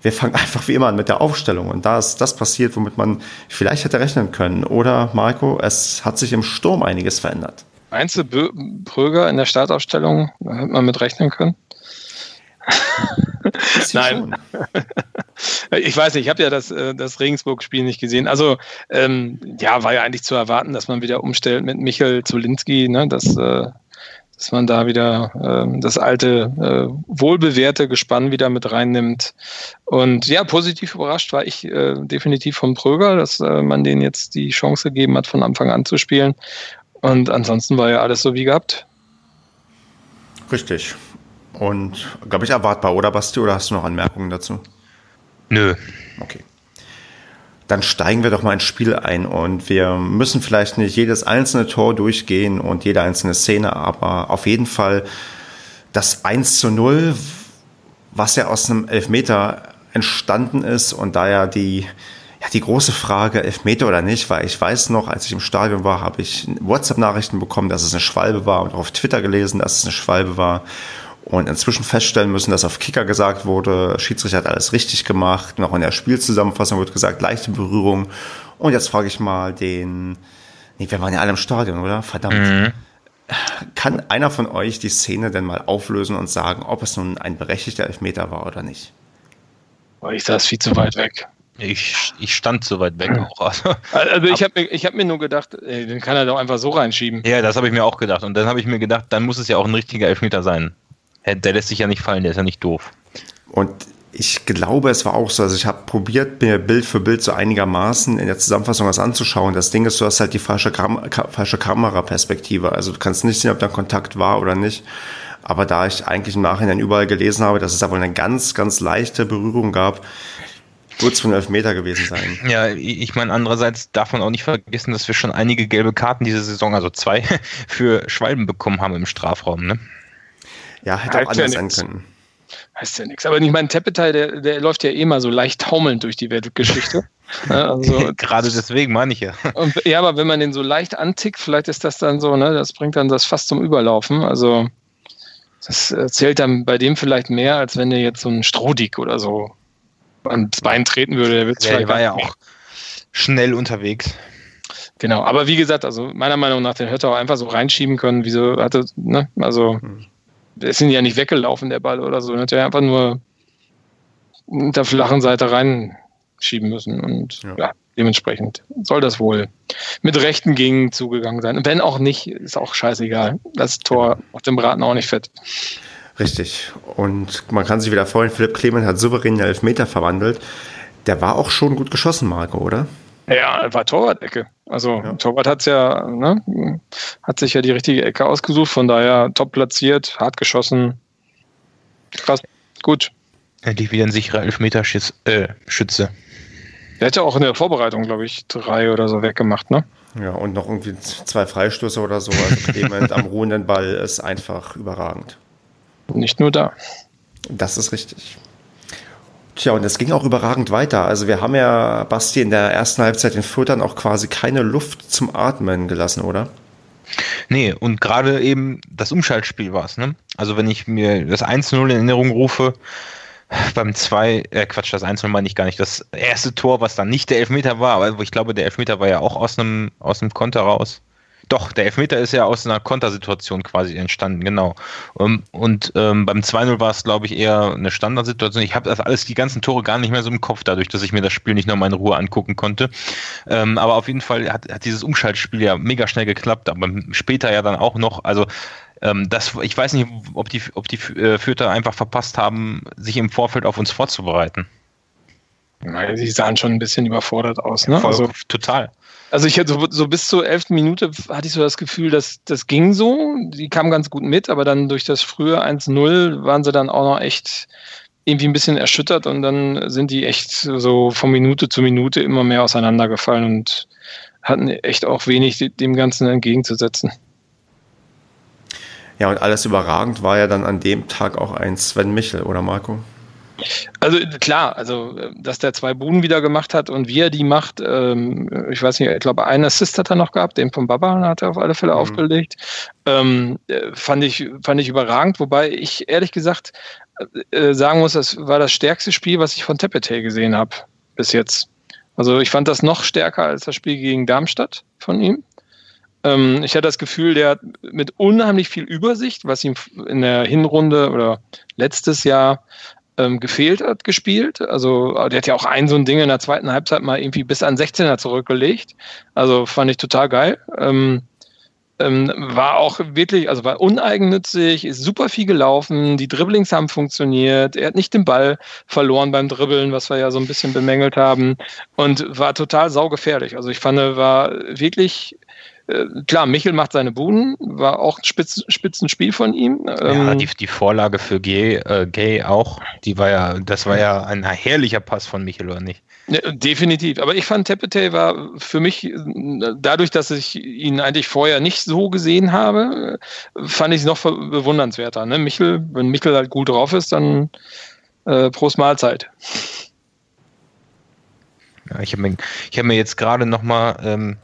wir fangen einfach wie immer an mit der Aufstellung. Und da ist das passiert, womit man vielleicht hätte rechnen können. Oder, Marco, es hat sich im Sturm einiges verändert. Bröger in der Startaufstellung hätte man mit rechnen können? Nein. ich weiß nicht, ich habe ja das, äh, das Regensburg-Spiel nicht gesehen. Also, ähm, ja, war ja eigentlich zu erwarten, dass man wieder umstellt mit Michael Zulinski, ne, dass, äh, dass man da wieder äh, das alte, äh, wohlbewährte Gespann wieder mit reinnimmt. Und ja, positiv überrascht war ich äh, definitiv von Pröger, dass äh, man denen jetzt die Chance gegeben hat, von Anfang an zu spielen. Und ansonsten war ja alles so wie gehabt. Richtig. Und, glaube ich, erwartbar, oder Basti? Oder hast du noch Anmerkungen dazu? Nö. Okay. Dann steigen wir doch mal ins Spiel ein und wir müssen vielleicht nicht jedes einzelne Tor durchgehen und jede einzelne Szene, aber auf jeden Fall das 1 zu 0, was ja aus einem Elfmeter entstanden ist und da ja die, ja, die große Frage, Elfmeter oder nicht, weil ich weiß noch, als ich im Stadion war, habe ich WhatsApp-Nachrichten bekommen, dass es eine Schwalbe war und auch auf Twitter gelesen, dass es eine Schwalbe war und inzwischen feststellen müssen, dass auf Kicker gesagt wurde, Schiedsrichter hat alles richtig gemacht. Noch in der Spielzusammenfassung wird gesagt, leichte Berührung. Und jetzt frage ich mal den, nee, wir waren ja alle im Stadion, oder? Verdammt. Mhm. Kann einer von euch die Szene denn mal auflösen und sagen, ob es nun ein berechtigter Elfmeter war oder nicht? Ich saß viel zu weit weg. Ich, ich stand zu weit weg auch. Also, also ich habe mir, hab mir nur gedacht, ey, den kann er doch einfach so reinschieben. Ja, das habe ich mir auch gedacht. Und dann habe ich mir gedacht, dann muss es ja auch ein richtiger Elfmeter sein. Der lässt sich ja nicht fallen, der ist ja nicht doof. Und ich glaube, es war auch so. Also ich habe probiert, mir Bild für Bild so einigermaßen in der Zusammenfassung was anzuschauen. Das Ding ist, du hast halt die falsche, Kam falsche Kameraperspektive. Also du kannst nicht sehen, ob da Kontakt war oder nicht. Aber da ich eigentlich im Nachhinein überall gelesen habe, dass es da wohl eine ganz, ganz leichte Berührung gab, wird es von elf Meter gewesen sein. Ja, ich meine, andererseits darf man auch nicht vergessen, dass wir schon einige gelbe Karten diese Saison, also zwei, für Schwalben bekommen haben im Strafraum. Ne? Ja, hätte auch anders sein können. heißt ja nichts. Aber ich meine, Tepetai, der, der läuft ja eh mal so leicht taumelnd durch die Weltgeschichte. also, Gerade deswegen meine ich ja. Und, ja, aber wenn man den so leicht antickt, vielleicht ist das dann so, ne, das bringt dann das fast zum Überlaufen. Also das zählt dann bei dem vielleicht mehr, als wenn der jetzt so ein Strohdick oder so ans Bein treten würde. Der, ja, der war ja auch schnell unterwegs. Genau, aber wie gesagt, also meiner Meinung nach, den hätte er auch einfach so reinschieben können, wieso hatte, ne, also hm. Ist ihn ja nicht weggelaufen, der Ball oder so, hätte er einfach nur mit der flachen Seite reinschieben müssen und ja. ja. dementsprechend soll das wohl mit rechten Gegen zugegangen sein. Wenn auch nicht, ist auch scheißegal. Das Tor auf dem Braten auch nicht fett. Richtig. Und man kann sich wieder freuen, Philipp Clement hat souverän den Elfmeter verwandelt. Der war auch schon gut geschossen, Marco, oder? Ja, war Torwart-Ecke. Also ja. Torwart hat's ja, ne, hat sich ja die richtige Ecke ausgesucht, von daher top platziert, hart geschossen. Krass, gut. Endlich wieder ein sicherer Elfmeterschütze. Äh, Schütze. Der hätte auch in der Vorbereitung, glaube ich, drei oder so weggemacht, ne? Ja, und noch irgendwie zwei Freistöße oder so. Also Clement am ruhenden Ball ist einfach überragend. Nicht nur da. Das ist richtig. Tja, und es ging auch überragend weiter. Also wir haben ja Basti in der ersten Halbzeit den Fürtern auch quasi keine Luft zum Atmen gelassen, oder? Nee, und gerade eben das Umschaltspiel war es. Ne? Also wenn ich mir das 1-0 in Erinnerung rufe, beim 2, äh Quatsch, das 1-0 meine ich gar nicht, das erste Tor, was dann nicht der Elfmeter war, aber ich glaube, der Elfmeter war ja auch aus einem, aus einem Konter raus. Doch, der Elfmeter ist ja aus einer Kontersituation quasi entstanden, genau. Ähm, und ähm, beim 2-0 war es, glaube ich, eher eine Standardsituation. Ich habe das alles, die ganzen Tore gar nicht mehr so im Kopf, dadurch, dass ich mir das Spiel nicht nochmal in Ruhe angucken konnte. Ähm, aber auf jeden Fall hat, hat dieses Umschaltspiel ja mega schnell geklappt, aber später ja dann auch noch, also ähm, das, ich weiß nicht, ob die, ob die äh, Fürther einfach verpasst haben, sich im Vorfeld auf uns vorzubereiten. Sie sahen schon ein bisschen überfordert aus, ne? Also, total. Also ich hatte so, so bis zur elften Minute hatte ich so das Gefühl, dass das ging so. Die kamen ganz gut mit, aber dann durch das frühe 1-0 waren sie dann auch noch echt irgendwie ein bisschen erschüttert und dann sind die echt so von Minute zu Minute immer mehr auseinandergefallen und hatten echt auch wenig dem Ganzen entgegenzusetzen. Ja, und alles überragend war ja dann an dem Tag auch ein Sven Michel, oder Marco? Also klar, also dass der zwei Buden wieder gemacht hat und wie er die macht, ähm, ich weiß nicht, ich glaube, einen Assist hat er noch gehabt, den von Baba hat er auf alle Fälle mhm. aufgelegt. Ähm, fand, ich, fand ich überragend, wobei ich ehrlich gesagt äh, sagen muss, das war das stärkste Spiel, was ich von Tepete gesehen habe bis jetzt. Also ich fand das noch stärker als das Spiel gegen Darmstadt von ihm. Ähm, ich hatte das Gefühl, der hat mit unheimlich viel Übersicht, was ihm in der Hinrunde oder letztes Jahr ähm, gefehlt hat, gespielt. Also der hat ja auch ein so ein Ding in der zweiten Halbzeit mal irgendwie bis an 16er zurückgelegt. Also fand ich total geil. Ähm, ähm, war auch wirklich, also war uneigennützig, ist super viel gelaufen, die Dribblings haben funktioniert, er hat nicht den Ball verloren beim Dribbeln, was wir ja so ein bisschen bemängelt haben und war total saugefährlich. Also ich fand, war wirklich klar, Michel macht seine Buden, war auch ein Spitz, Spitzenspiel von ihm. Ja, ähm, die, die Vorlage für Gay, äh, Gay auch, die war ja, das war ja ein herrlicher Pass von Michel, oder nicht? definitiv. Aber ich fand Tepete war für mich, dadurch, dass ich ihn eigentlich vorher nicht so gesehen habe, fand ich es noch bewundernswerter. Ne? Michel, wenn Michel halt gut drauf ist, dann äh, Prost Mahlzeit. Ja, ich habe mir, hab mir jetzt gerade nochmal ähm,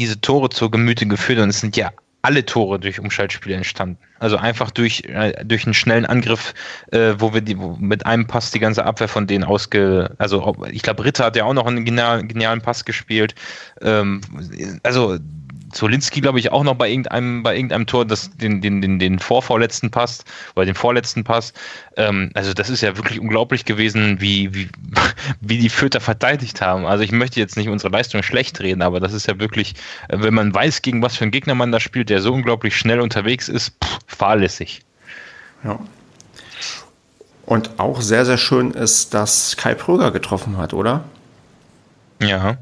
diese Tore zur Gemüte geführt und es sind ja alle Tore durch Umschaltspiele entstanden. Also einfach durch, äh, durch einen schnellen Angriff, äh, wo wir die, wo mit einem Pass die ganze Abwehr von denen ausge. Also ich glaube, Ritter hat ja auch noch einen genialen, genialen Pass gespielt. Ähm, also Zolinski, glaube ich, auch noch bei irgendeinem, bei irgendeinem Tor, das den, den, den, den vorvorletzten passt, oder den vorletzten Pass. Ähm, also das ist ja wirklich unglaublich gewesen, wie, wie, wie die Fürther verteidigt haben. Also ich möchte jetzt nicht unsere Leistung schlecht reden, aber das ist ja wirklich, wenn man weiß, gegen was für einen Gegner man da spielt, der so unglaublich schnell unterwegs ist, pff, fahrlässig. Ja. Und auch sehr, sehr schön ist, dass Kai Pröger getroffen hat, oder? Ja.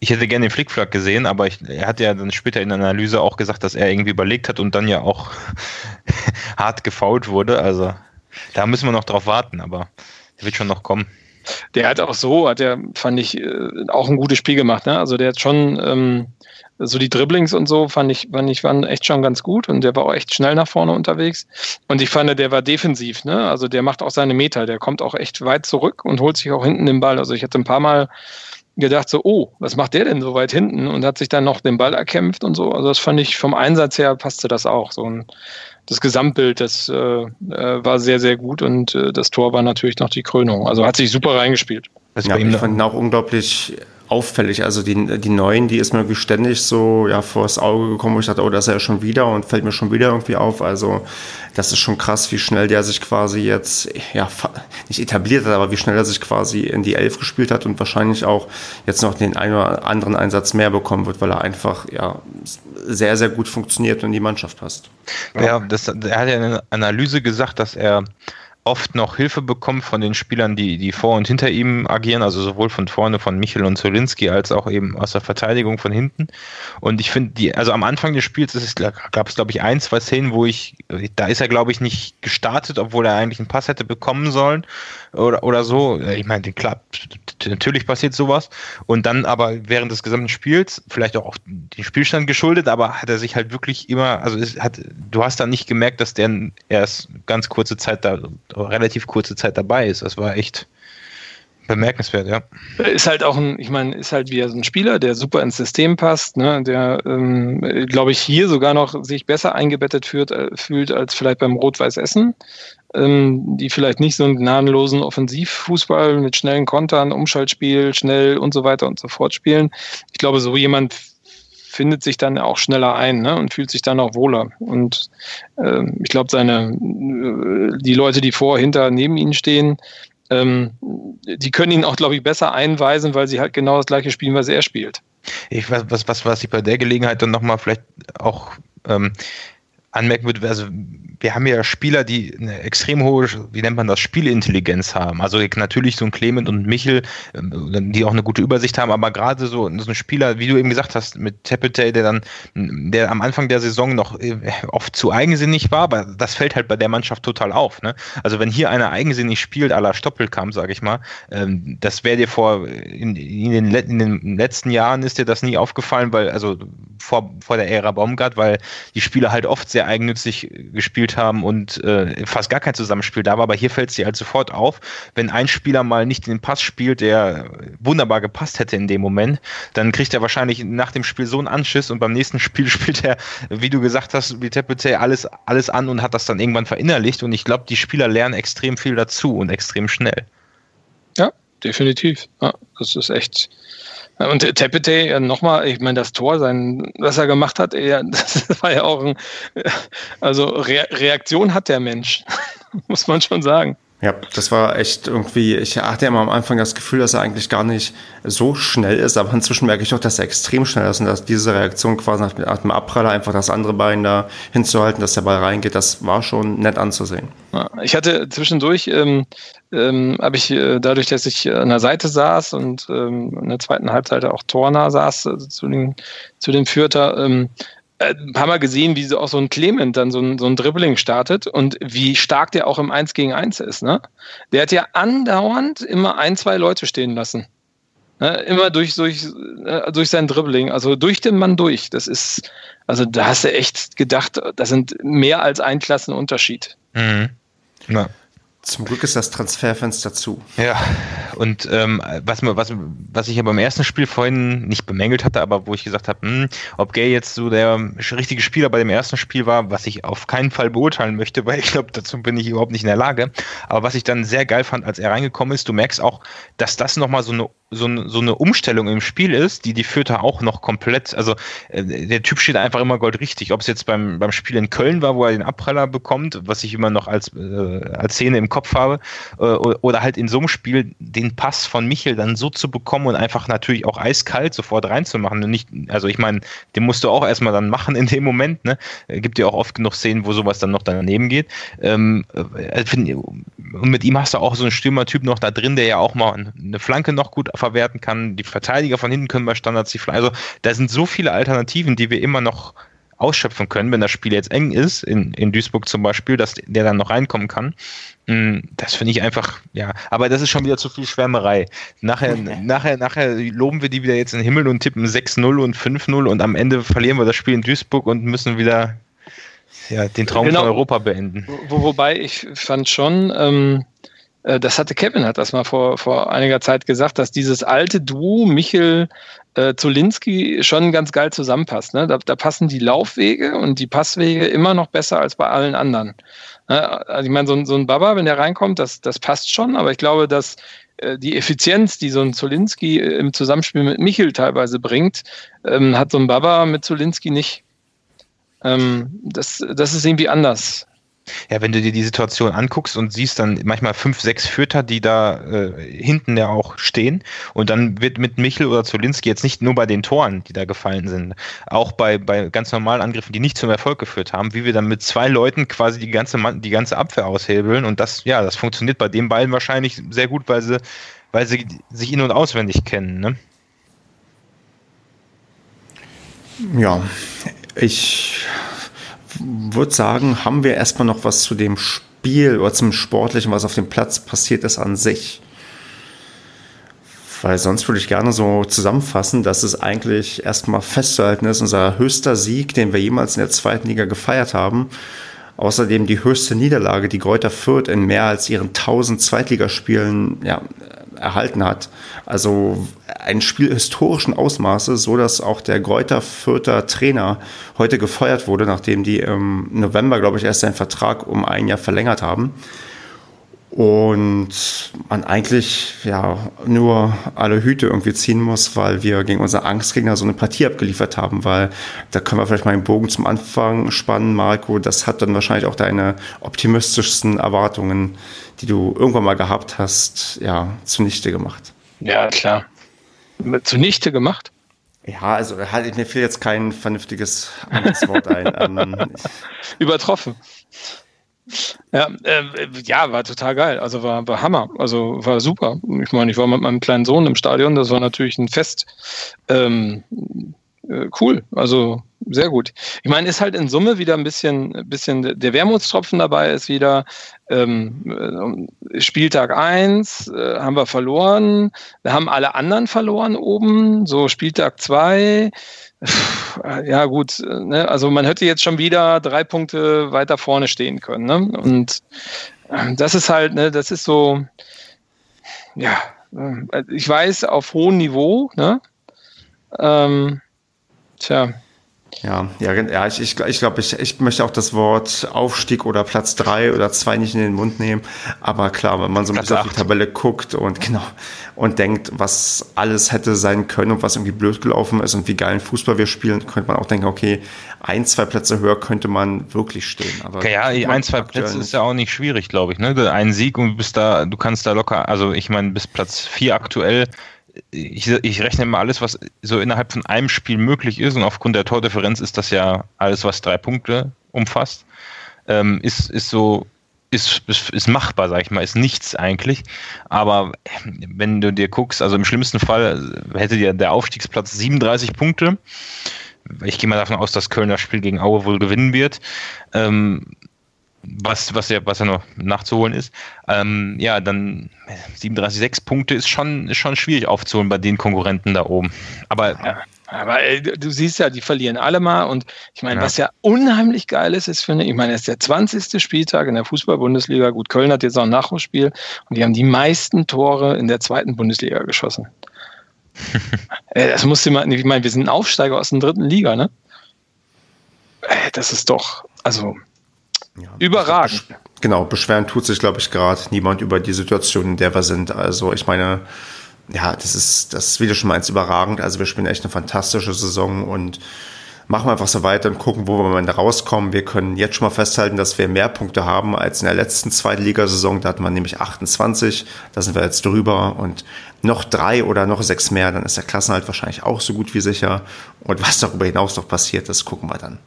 Ich hätte gerne den Flickflack gesehen, aber ich, er hat ja dann später in der Analyse auch gesagt, dass er irgendwie überlegt hat und dann ja auch hart gefault wurde. Also da müssen wir noch drauf warten, aber der wird schon noch kommen. der hat auch so, hat er, fand ich, äh, auch ein gutes Spiel gemacht. Ne? Also der hat schon ähm, so die Dribblings und so fand ich, fand ich, waren echt schon ganz gut und der war auch echt schnell nach vorne unterwegs. Und ich fand, der war defensiv, ne? Also der macht auch seine Meter, der kommt auch echt weit zurück und holt sich auch hinten den Ball. Also ich hatte ein paar Mal gedacht, so, oh, was macht der denn so weit hinten? Und hat sich dann noch den Ball erkämpft und so. Also das fand ich vom Einsatz her passte das auch. So ein, das Gesamtbild, das äh, äh war sehr, sehr gut und äh, das Tor war natürlich noch die Krönung. Also hat sich super reingespielt. Ja, ich fand ihn auch unglaublich auffällig. Also die, die neuen, die ist mir irgendwie ständig so ja, vors Auge gekommen, wo ich dachte, oh, das ist ja schon wieder und fällt mir schon wieder irgendwie auf. Also das ist schon krass, wie schnell der sich quasi jetzt, ja, nicht etabliert hat, aber wie schnell er sich quasi in die Elf gespielt hat und wahrscheinlich auch jetzt noch den einen oder anderen Einsatz mehr bekommen wird, weil er einfach ja sehr, sehr gut funktioniert und in die Mannschaft passt. Ja, das, er hat ja in der Analyse gesagt, dass er oft noch Hilfe bekommt von den Spielern, die, die vor und hinter ihm agieren, also sowohl von vorne von Michel und Zolinski als auch eben aus der Verteidigung von hinten. Und ich finde, die, also am Anfang des Spiels gab es, glaube ich, ein, zwei Szenen, wo ich, da ist er, glaube ich, nicht gestartet, obwohl er eigentlich einen Pass hätte bekommen sollen oder, oder so. Ich meine, klar, natürlich passiert sowas. Und dann aber während des gesamten Spiels, vielleicht auch den Spielstand geschuldet, aber hat er sich halt wirklich immer, also hat, du hast da nicht gemerkt, dass der erst ganz kurze Zeit da, relativ kurze Zeit dabei ist. Das war echt bemerkenswert, ja. Ist halt auch ein, ich meine, ist halt wieder ein Spieler, der super ins System passt, ne, der, ähm, glaube ich, hier sogar noch sich besser eingebettet fühlt, äh, fühlt als vielleicht beim Rot-Weiß Essen ähm, die vielleicht nicht so einen gnadenlosen Offensivfußball mit schnellen Kontern, Umschaltspiel, schnell und so weiter und so fort spielen. Ich glaube, so jemand findet sich dann auch schneller ein ne, und fühlt sich dann auch wohler. Und äh, ich glaube, seine äh, die Leute, die vor, hinter, neben ihnen stehen, ähm, die können ihn auch, glaube ich, besser einweisen, weil sie halt genau das gleiche spielen, was er spielt. Ich weiß, was, was, was ich bei der Gelegenheit dann nochmal vielleicht auch ähm, anmerken würde, also wir haben ja Spieler, die eine extrem hohe, wie nennt man das, Spielintelligenz haben. Also natürlich so ein Clement und Michel, ähm, die auch eine gute Übersicht haben, aber gerade so, so ein Spieler, wie du eben gesagt hast, mit Tepete, der dann, der am Anfang der Saison noch äh, oft zu eigensinnig war, aber das fällt halt bei der Mannschaft total auf. Ne? Also wenn hier einer eigensinnig spielt, à la Stoppelkamp, sage ich mal, ähm, das wäre dir vor, in, in, den, in den letzten Jahren ist dir das nie aufgefallen, weil, also vor, vor der Ära Baumgart, weil die Spieler halt oft sehr eigennützig gespielt haben und äh, fast gar kein Zusammenspiel da war. Aber hier fällt es dir halt sofort auf, wenn ein Spieler mal nicht den Pass spielt, der wunderbar gepasst hätte in dem Moment, dann kriegt er wahrscheinlich nach dem Spiel so einen Anschiss und beim nächsten Spiel spielt er, wie du gesagt hast, wie Tepete alles, alles an und hat das dann irgendwann verinnerlicht. Und ich glaube, die Spieler lernen extrem viel dazu und extrem schnell. Ja, definitiv. Ja, das ist echt und Tepete, nochmal, ich meine, das Tor, sein, was er gemacht hat, das war ja auch ein, also Re Reaktion hat der Mensch, muss man schon sagen. Ja, das war echt irgendwie, ich hatte ja am Anfang das Gefühl, dass er eigentlich gar nicht so schnell ist, aber inzwischen merke ich auch, dass er extrem schnell ist und dass diese Reaktion quasi nach, dem Abpraller einfach das andere Bein da hinzuhalten, dass der Ball reingeht, das war schon nett anzusehen. Ich hatte zwischendurch, ähm, ähm, habe ich äh, dadurch, dass ich an der Seite saß und ähm, in der zweiten Halbzeit auch tornah saß also zu den, zu den Fürther, ähm, äh, haben wir gesehen, wie so auch so ein Clement dann so ein, so ein Dribbling startet und wie stark der auch im 1 gegen 1 ist. Ne? Der hat ja andauernd immer ein, zwei Leute stehen lassen. Ne? Immer durch, durch, äh, durch sein Dribbling, also durch den Mann durch. Das ist, also da hast du echt gedacht, das sind mehr als ein Klassenunterschied. Mhm. Ja. Zum Glück ist das Transferfenster zu. Ja, und ähm, was, was, was ich ja beim ersten Spiel vorhin nicht bemängelt hatte, aber wo ich gesagt habe, hm, ob Gay jetzt so der richtige Spieler bei dem ersten Spiel war, was ich auf keinen Fall beurteilen möchte, weil ich glaube, dazu bin ich überhaupt nicht in der Lage. Aber was ich dann sehr geil fand, als er reingekommen ist, du merkst auch, dass das nochmal so eine so, so eine Umstellung im Spiel ist, die die Fürther auch noch komplett, also äh, der Typ steht einfach immer goldrichtig. Ob es jetzt beim, beim Spiel in Köln war, wo er den Abpraller bekommt, was ich immer noch als, äh, als Szene im Kopf habe, äh, oder halt in so einem Spiel den Pass von Michel dann so zu bekommen und einfach natürlich auch eiskalt sofort reinzumachen. Und nicht, also ich meine, den musst du auch erstmal dann machen in dem Moment. Ne? Gibt ja auch oft genug Szenen, wo sowas dann noch daneben geht. Ähm, äh, und mit ihm hast du auch so einen Stürmertyp noch da drin, der ja auch mal eine Flanke noch gut verwerten kann. Die Verteidiger von hinten können bei Standards die Also da sind so viele Alternativen, die wir immer noch ausschöpfen können, wenn das Spiel jetzt eng ist, in, in Duisburg zum Beispiel, dass der dann noch reinkommen kann. Mm, das finde ich einfach, ja, aber das ist schon wieder zu viel Schwärmerei. Nachher, nachher, nachher loben wir die wieder jetzt in den Himmel und tippen 6-0 und 5-0 und am Ende verlieren wir das Spiel in Duisburg und müssen wieder ja, den Traum genau. von Europa beenden. Wo, wobei ich fand schon, ähm, äh, das hatte Kevin, hat das mal vor, vor einiger Zeit gesagt, dass dieses alte Duo Michel äh, Zulinski schon ganz geil zusammenpasst. Ne? Da, da, passen die Laufwege und die Passwege immer noch besser als bei allen anderen. Ne? Also ich meine, so, so, ein Baba, wenn der reinkommt, das, das passt schon, aber ich glaube, dass äh, die Effizienz, die so ein Zulinski äh, im Zusammenspiel mit Michel teilweise bringt, ähm, hat so ein Baba mit Zulinski nicht. Ähm, das, das ist irgendwie anders. Ja, wenn du dir die Situation anguckst und siehst dann manchmal fünf, sechs Fürter, die da äh, hinten ja auch stehen und dann wird mit Michel oder Zolinski jetzt nicht nur bei den Toren, die da gefallen sind, auch bei, bei ganz normalen Angriffen, die nicht zum Erfolg geführt haben, wie wir dann mit zwei Leuten quasi die ganze, die ganze Abwehr aushebeln und das, ja, das funktioniert bei den beiden wahrscheinlich sehr gut, weil sie, weil sie sich in- und auswendig kennen, ne? Ja, ich würde sagen, haben wir erstmal noch was zu dem Spiel oder zum Sportlichen, was auf dem Platz passiert ist an sich. Weil sonst würde ich gerne so zusammenfassen, dass es eigentlich erstmal festzuhalten ist, unser höchster Sieg, den wir jemals in der zweiten Liga gefeiert haben. Außerdem die höchste Niederlage, die Kräuter Fürth in mehr als ihren 1000 Zweitligaspielen ja, erhalten hat. Also ein Spiel historischen Ausmaßes, so dass auch der Gräuter Fürther Trainer heute gefeuert wurde, nachdem die im November, glaube ich, erst seinen Vertrag um ein Jahr verlängert haben und man eigentlich ja nur alle Hüte irgendwie ziehen muss, weil wir gegen unser Angstgegner so eine Partie abgeliefert haben, weil da können wir vielleicht mal einen Bogen zum Anfang spannen, Marco. Das hat dann wahrscheinlich auch deine optimistischsten Erwartungen, die du irgendwann mal gehabt hast, ja, zunichte gemacht. Ja, klar. Zunichte gemacht? Ja, also halt, mir fiel jetzt kein vernünftiges anderes Wort ein. Ähm, Übertroffen. Ja, äh, ja, war total geil. Also war, war Hammer. Also war super. Ich meine, ich war mit meinem kleinen Sohn im Stadion. Das war natürlich ein Fest. Ähm, äh, cool. Also sehr gut. Ich meine, ist halt in Summe wieder ein bisschen, bisschen der Wermutstropfen dabei ist wieder ähm, äh, Spieltag 1 äh, haben wir verloren. Wir haben alle anderen verloren oben. So Spieltag 2 ja gut, ne? also man hätte jetzt schon wieder drei Punkte weiter vorne stehen können. Ne? Und ähm, das ist halt, ne, das ist so, ja, äh, ich weiß, auf hohem Niveau, ne? Ähm, tja, ja, ja, ja ich, ich, ich glaube, ich, ich möchte auch das Wort Aufstieg oder Platz drei oder zwei nicht in den Mund nehmen. Aber klar, wenn man so ein bisschen auf die Tabelle guckt und genau und denkt, was alles hätte sein können und was irgendwie blöd gelaufen ist und wie geilen Fußball wir spielen, könnte man auch denken, okay, ein, zwei Plätze höher könnte man wirklich stehen. Aber ja, ein, zwei Plätze ist ja auch nicht schwierig, glaube ich. Ne? Ein Sieg und du bist da, du kannst da locker, also ich meine, bis Platz vier aktuell ich, ich rechne mal alles, was so innerhalb von einem Spiel möglich ist, und aufgrund der Tordifferenz ist das ja alles, was drei Punkte umfasst, ähm, ist, ist so, ist, ist, ist machbar, sag ich mal, ist nichts eigentlich. Aber wenn du dir guckst, also im schlimmsten Fall hätte dir der Aufstiegsplatz 37 Punkte. Ich gehe mal davon aus, dass Köln das Spiel gegen Aue wohl gewinnen wird. Ähm, was, was ja, was ja noch nachzuholen ist. Ähm, ja, dann 37,6 Punkte ist schon, ist schon schwierig aufzuholen bei den Konkurrenten da oben. Aber ja. Aber ey, du siehst ja, die verlieren alle mal. Und ich meine, ja. was ja unheimlich geil ist, ist, finde ich, ich meine, es ist der 20. Spieltag in der Fußball-Bundesliga. Gut, Köln hat jetzt auch ein Nachholspiel und die haben die meisten Tore in der zweiten Bundesliga geschossen. das musste man, ich meine, wir sind ein Aufsteiger aus der dritten Liga, ne? Das ist doch, also ja, Überragend. Genau, beschweren tut sich, glaube ich, gerade niemand über die Situation, in der wir sind. Also ich meine, ja, das ist, das ist, wie du schon meinst, überragend. Also wir spielen echt eine fantastische Saison und machen wir einfach so weiter und gucken, wo wir am Ende rauskommen. Wir können jetzt schon mal festhalten, dass wir mehr Punkte haben als in der letzten Zweitligasaison. Da hat man nämlich 28. Da sind wir jetzt drüber und noch drei oder noch sechs mehr. Dann ist der Klassenhalt wahrscheinlich auch so gut wie sicher. Und was darüber hinaus noch passiert, das gucken wir dann.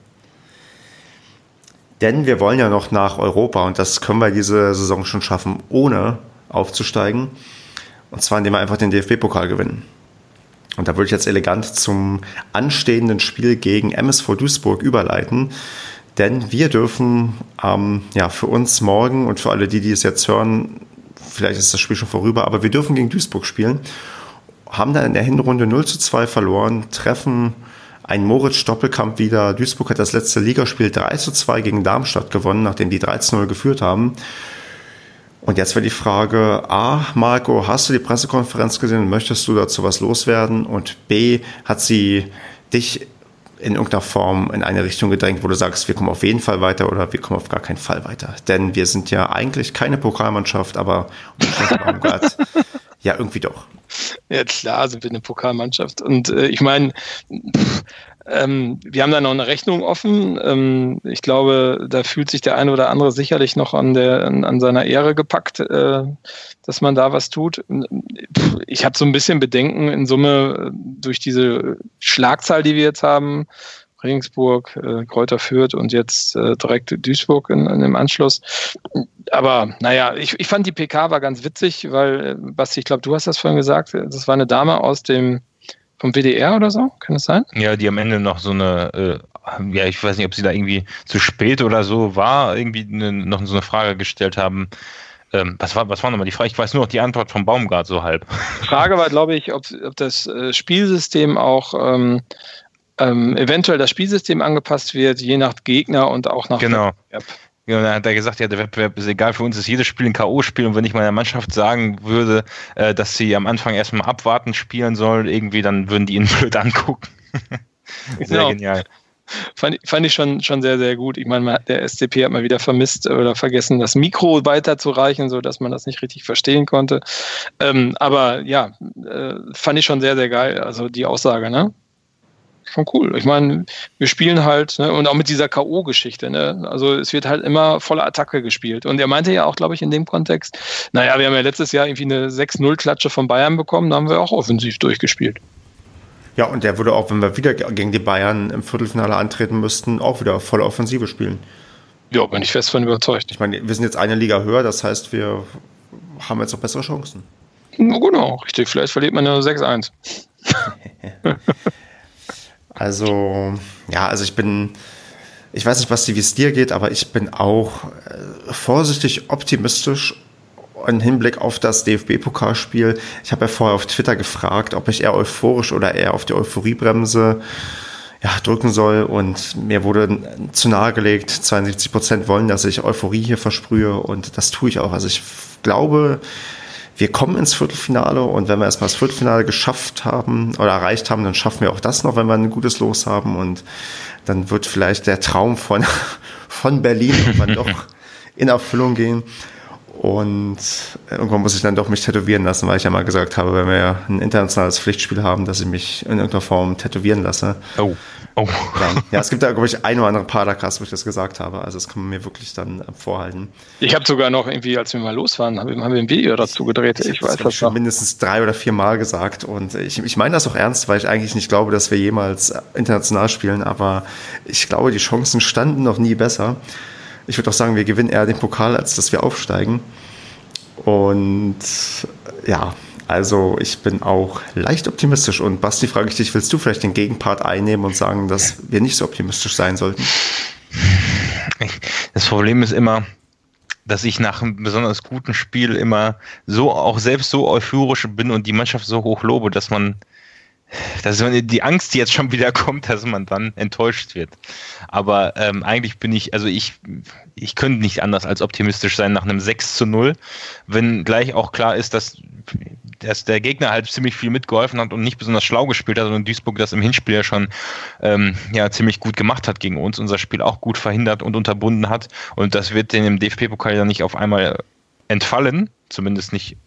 Denn wir wollen ja noch nach Europa und das können wir diese Saison schon schaffen, ohne aufzusteigen. Und zwar indem wir einfach den DFB-Pokal gewinnen. Und da würde ich jetzt elegant zum anstehenden Spiel gegen MSV Duisburg überleiten. Denn wir dürfen ähm, ja, für uns morgen und für alle, die, die es jetzt hören, vielleicht ist das Spiel schon vorüber, aber wir dürfen gegen Duisburg spielen. Haben dann in der Hinrunde 0 zu 2 verloren, treffen einen Moritz-Doppelkampf wieder. Duisburg hat das letzte Ligaspiel 3 zu 2 gegen Darmstadt gewonnen, nachdem die 13-0 geführt haben. Und jetzt wäre die Frage, A, Marco, hast du die Pressekonferenz gesehen und möchtest du dazu was loswerden? Und B, hat sie dich in irgendeiner Form in eine Richtung gedrängt, wo du sagst, wir kommen auf jeden Fall weiter oder wir kommen auf gar keinen Fall weiter. Denn wir sind ja eigentlich keine Pokalmannschaft, aber ja, irgendwie doch. Ja, klar sind wir eine Pokalmannschaft. Und äh, ich meine, ähm, wir haben da noch eine Rechnung offen. Ähm, ich glaube, da fühlt sich der eine oder andere sicherlich noch an, der, an, an seiner Ehre gepackt, äh, dass man da was tut. Ich habe so ein bisschen Bedenken in Summe äh, durch diese Schlagzahl, die wir jetzt haben. Regensburg, äh, Kräuter Fürth und jetzt äh, direkt Duisburg in, in dem Anschluss. Aber naja, ich, ich fand die PK war ganz witzig, weil, äh, Basti, ich glaube, du hast das vorhin gesagt, das war eine Dame aus dem vom WDR oder so, kann das sein? Ja, die am Ende noch so eine, äh, ja, ich weiß nicht, ob sie da irgendwie zu spät oder so war, irgendwie eine, noch so eine Frage gestellt haben. Ähm, was war, was war nochmal die Frage? Ich weiß nur noch die Antwort vom Baumgart so halb. Die Frage war, glaube ich, ob, ob das äh, Spielsystem auch ähm, ähm, eventuell das Spielsystem angepasst wird, je nach Gegner und auch nach genau. Wettbewerb. Ja, und dann hat er gesagt, ja, der Wettbewerb ist egal, für uns ist jedes Spiel ein K.O.-Spiel und wenn ich meiner Mannschaft sagen würde, äh, dass sie am Anfang erstmal abwarten spielen soll, irgendwie, dann würden die ihn blöd angucken. sehr genau. genial. Fand, fand ich schon, schon sehr, sehr gut. Ich meine, der SCP hat mal wieder vermisst oder vergessen, das Mikro weiterzureichen, sodass man das nicht richtig verstehen konnte. Ähm, aber ja, äh, fand ich schon sehr, sehr geil. Also die Aussage, ne? Schon cool. Ich meine, wir spielen halt, ne, und auch mit dieser K.O.-Geschichte, ne? Also es wird halt immer voller Attacke gespielt. Und er meinte ja auch, glaube ich, in dem Kontext, naja, wir haben ja letztes Jahr irgendwie eine 6-0-Klatsche von Bayern bekommen, da haben wir auch offensiv durchgespielt. Ja, und der würde auch, wenn wir wieder gegen die Bayern im Viertelfinale antreten müssten, auch wieder volle Offensive spielen. Ja, bin ich fest von überzeugt. Ich meine, wir sind jetzt eine Liga höher, das heißt, wir haben jetzt auch bessere Chancen. Genau, richtig. Vielleicht verliert man ja 6-1. Also, ja, also ich bin, ich weiß nicht, was wie es dir geht, aber ich bin auch äh, vorsichtig optimistisch im Hinblick auf das DFB-Pokalspiel. Ich habe ja vorher auf Twitter gefragt, ob ich eher euphorisch oder eher auf die Euphoriebremse ja, drücken soll. Und mir wurde zu nahe gelegt, 72 Prozent wollen, dass ich Euphorie hier versprühe. Und das tue ich auch. Also ich glaube, wir kommen ins Viertelfinale und wenn wir erstmal das Viertelfinale geschafft haben oder erreicht haben, dann schaffen wir auch das noch, wenn wir ein gutes Los haben und dann wird vielleicht der Traum von, von Berlin irgendwann doch in Erfüllung gehen. Und irgendwann muss ich dann doch mich tätowieren lassen, weil ich ja mal gesagt habe, wenn wir ja ein internationales Pflichtspiel haben, dass ich mich in irgendeiner Form tätowieren lasse. Oh. Oh. Ja, ja es gibt da, glaube ich, ein oder andere Paracast, wo ich das gesagt habe. Also das kann man mir wirklich dann vorhalten. Ich habe sogar noch irgendwie, als wir mal los waren, haben wir ein Video dazu gedreht. Ich, ich weiß das schon mindestens drei oder vier Mal gesagt. Und ich, ich meine das auch ernst, weil ich eigentlich nicht glaube, dass wir jemals international spielen. Aber ich glaube, die Chancen standen noch nie besser. Ich würde auch sagen, wir gewinnen eher den Pokal, als dass wir aufsteigen. Und ja, also ich bin auch leicht optimistisch. Und Basti, frage ich dich, willst du vielleicht den Gegenpart einnehmen und sagen, dass wir nicht so optimistisch sein sollten? Das Problem ist immer, dass ich nach einem besonders guten Spiel immer so auch selbst so euphorisch bin und die Mannschaft so hoch lobe, dass man dass die Angst, jetzt schon wieder kommt, dass man dann enttäuscht wird. Aber ähm, eigentlich bin ich, also ich, ich könnte nicht anders als optimistisch sein nach einem 6 zu 0, wenn gleich auch klar ist, dass, dass der Gegner halt ziemlich viel mitgeholfen hat und nicht besonders schlau gespielt hat und Duisburg das im Hinspiel ja schon ähm, ja, ziemlich gut gemacht hat gegen uns, unser Spiel auch gut verhindert und unterbunden hat. Und das wird den im DFB-Pokal ja nicht auf einmal entfallen, zumindest nicht,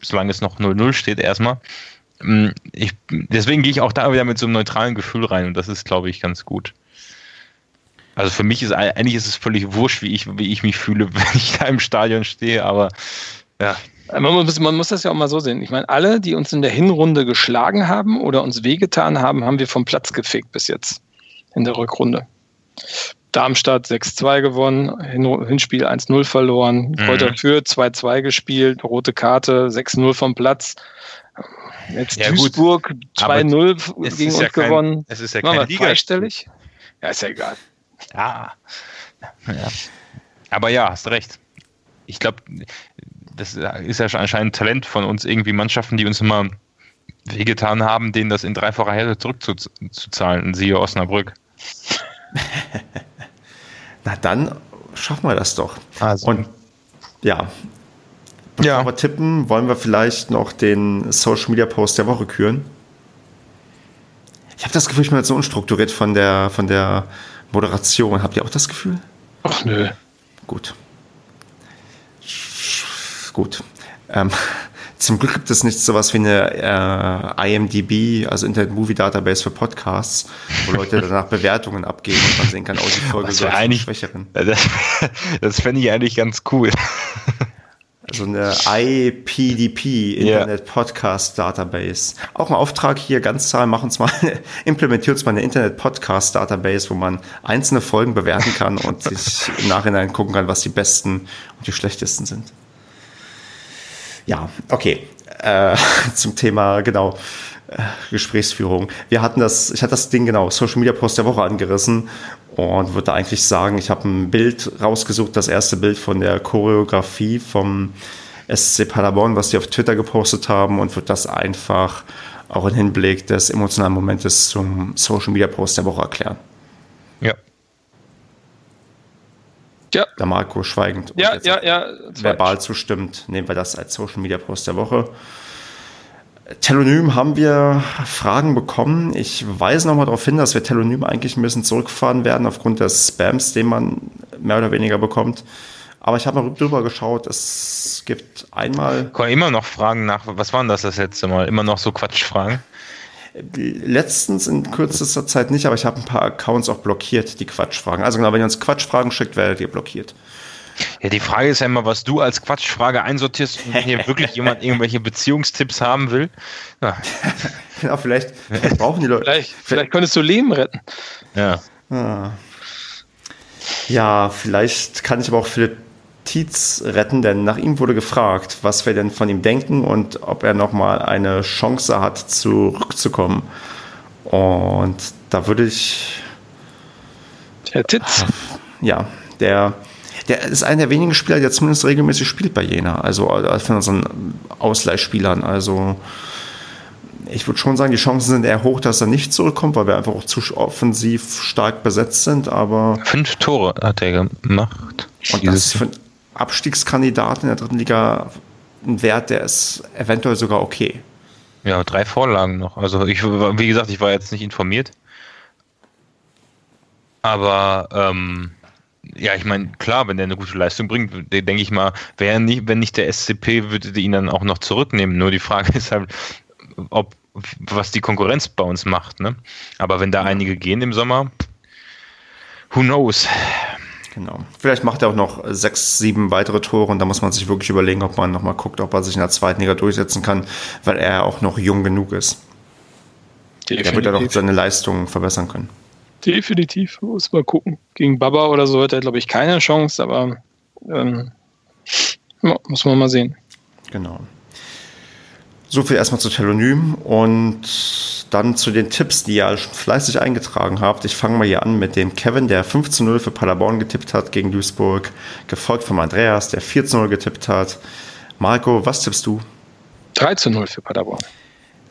solange es noch 0-0 steht erstmal. Mm, ich, deswegen gehe ich auch da wieder mit so einem neutralen Gefühl rein und das ist, glaube ich, ganz gut. Also für mich ist eigentlich ist es völlig wurscht, wie ich, wie ich mich fühle, wenn ich da im Stadion stehe, aber ja. Man muss, man muss das ja auch mal so sehen. Ich meine, alle, die uns in der Hinrunde geschlagen haben oder uns wehgetan haben, haben wir vom Platz gefegt bis jetzt in der Rückrunde. Darmstadt 6-2 gewonnen, Hinspiel 1-0 verloren, mhm. Kräuter für 2-2 gespielt, rote Karte, 6-0 vom Platz Jetzt ja, Duisburg 2-0 gegen uns ja kein, gewonnen. Es ist ja kein Liga. Zweistellig? Ja, ist ja egal. Ja. ja. Aber ja, hast recht. Ich glaube, das ist ja anscheinend Talent von uns, irgendwie Mannschaften, die uns immer wehgetan haben, denen das in dreifacher Härte zurückzuzahlen. Siehe Osnabrück. Na dann schaffen wir das doch. Also. Und ja, bevor ja. wir tippen, wollen wir vielleicht noch den Social Media Post der Woche küren. Ich habe das Gefühl, ich bin jetzt so unstrukturiert von der, von der Moderation. Habt ihr auch das Gefühl? Ach nö. Gut. Gut. Ähm, zum Glück gibt es nicht so was wie eine äh, IMDb, also Internet Movie Database für Podcasts, wo Leute danach Bewertungen abgeben und man sehen kann, oh, die Folge ist eigentlich schwächeren. Das, das fände ich eigentlich ganz cool. Also eine IPDP, Internet. Podcast Database. Auch ein Auftrag hier, ganz zahl, mach uns mal, implementiert uns mal eine Internet Podcast Database, wo man einzelne Folgen bewerten kann und sich im Nachhinein gucken kann, was die besten und die schlechtesten sind. Ja, okay. Äh, zum Thema, genau, äh, Gesprächsführung. Wir hatten das, ich hatte das Ding genau, Social Media Post der Woche angerissen und würde eigentlich sagen, ich habe ein Bild rausgesucht, das erste Bild von der Choreografie vom SC Paderborn, was die auf Twitter gepostet haben und würde das einfach auch im Hinblick des emotionalen Momentes zum Social Media Post der Woche erklären. Ja. Ja. Der Marco schweigend. Ja, ja, ja. Verbal zustimmt, nehmen wir das als Social Media Post der Woche. Telonym haben wir Fragen bekommen. Ich weise nochmal darauf hin, dass wir Telonym eigentlich ein bisschen zurückfahren werden aufgrund des Spams, den man mehr oder weniger bekommt. Aber ich habe mal drüber geschaut, es gibt einmal. Kommen immer noch Fragen nach. Was waren das das letzte Mal? Immer noch so Quatschfragen? Letztens in kürzester Zeit nicht, aber ich habe ein paar Accounts auch blockiert, die Quatschfragen. Also genau, wenn ihr uns Quatschfragen schickt, werdet ihr blockiert. Ja, die Frage ist ja immer, was du als Quatschfrage einsortierst, wenn hier wirklich jemand irgendwelche Beziehungstipps haben will. Ja. genau, vielleicht, vielleicht brauchen die Leute. Vielleicht, vielleicht könntest du Leben retten. Ja. Ah. Ja, vielleicht kann ich aber auch Philipp Tietz retten, denn nach ihm wurde gefragt, was wir denn von ihm denken und ob er nochmal eine Chance hat, zurückzukommen. Und da würde ich. Herr Titz. Ja, der, der ist einer der wenigen Spieler, der zumindest regelmäßig spielt bei Jena. Also äh, von unseren Ausleihspielern. Also ich würde schon sagen, die Chancen sind eher hoch, dass er nicht zurückkommt, weil wir einfach auch zu offensiv stark besetzt sind. Aber fünf Tore hat er gemacht. Und das Abstiegskandidaten in der dritten Liga ein Wert, der ist eventuell sogar okay. Ja, drei Vorlagen noch. Also ich, wie gesagt, ich war jetzt nicht informiert. Aber ähm, ja, ich meine, klar, wenn der eine gute Leistung bringt, denke ich mal, wäre nicht, wenn nicht der SCP, würde ihn dann auch noch zurücknehmen. Nur die Frage ist halt, ob was die Konkurrenz bei uns macht. Ne? Aber wenn da einige gehen im Sommer, who knows? Genau. Vielleicht macht er auch noch sechs, sieben weitere Tore und da muss man sich wirklich überlegen, ob man nochmal guckt, ob er sich in der zweiten Liga durchsetzen kann, weil er auch noch jung genug ist. Definitiv. Er wird ja doch seine Leistungen verbessern können. Definitiv, muss mal gucken. Gegen Baba oder so hat er, glaube ich, keine Chance, aber ähm, muss man mal sehen. Genau. So viel erstmal zu Telonym und dann zu den Tipps, die ihr schon fleißig eingetragen habt. Ich fange mal hier an mit dem Kevin, der 5 zu 0 für Paderborn getippt hat gegen Duisburg, gefolgt vom Andreas, der 4 zu 0 getippt hat. Marco, was tippst du? 3 zu 0 für Paderborn.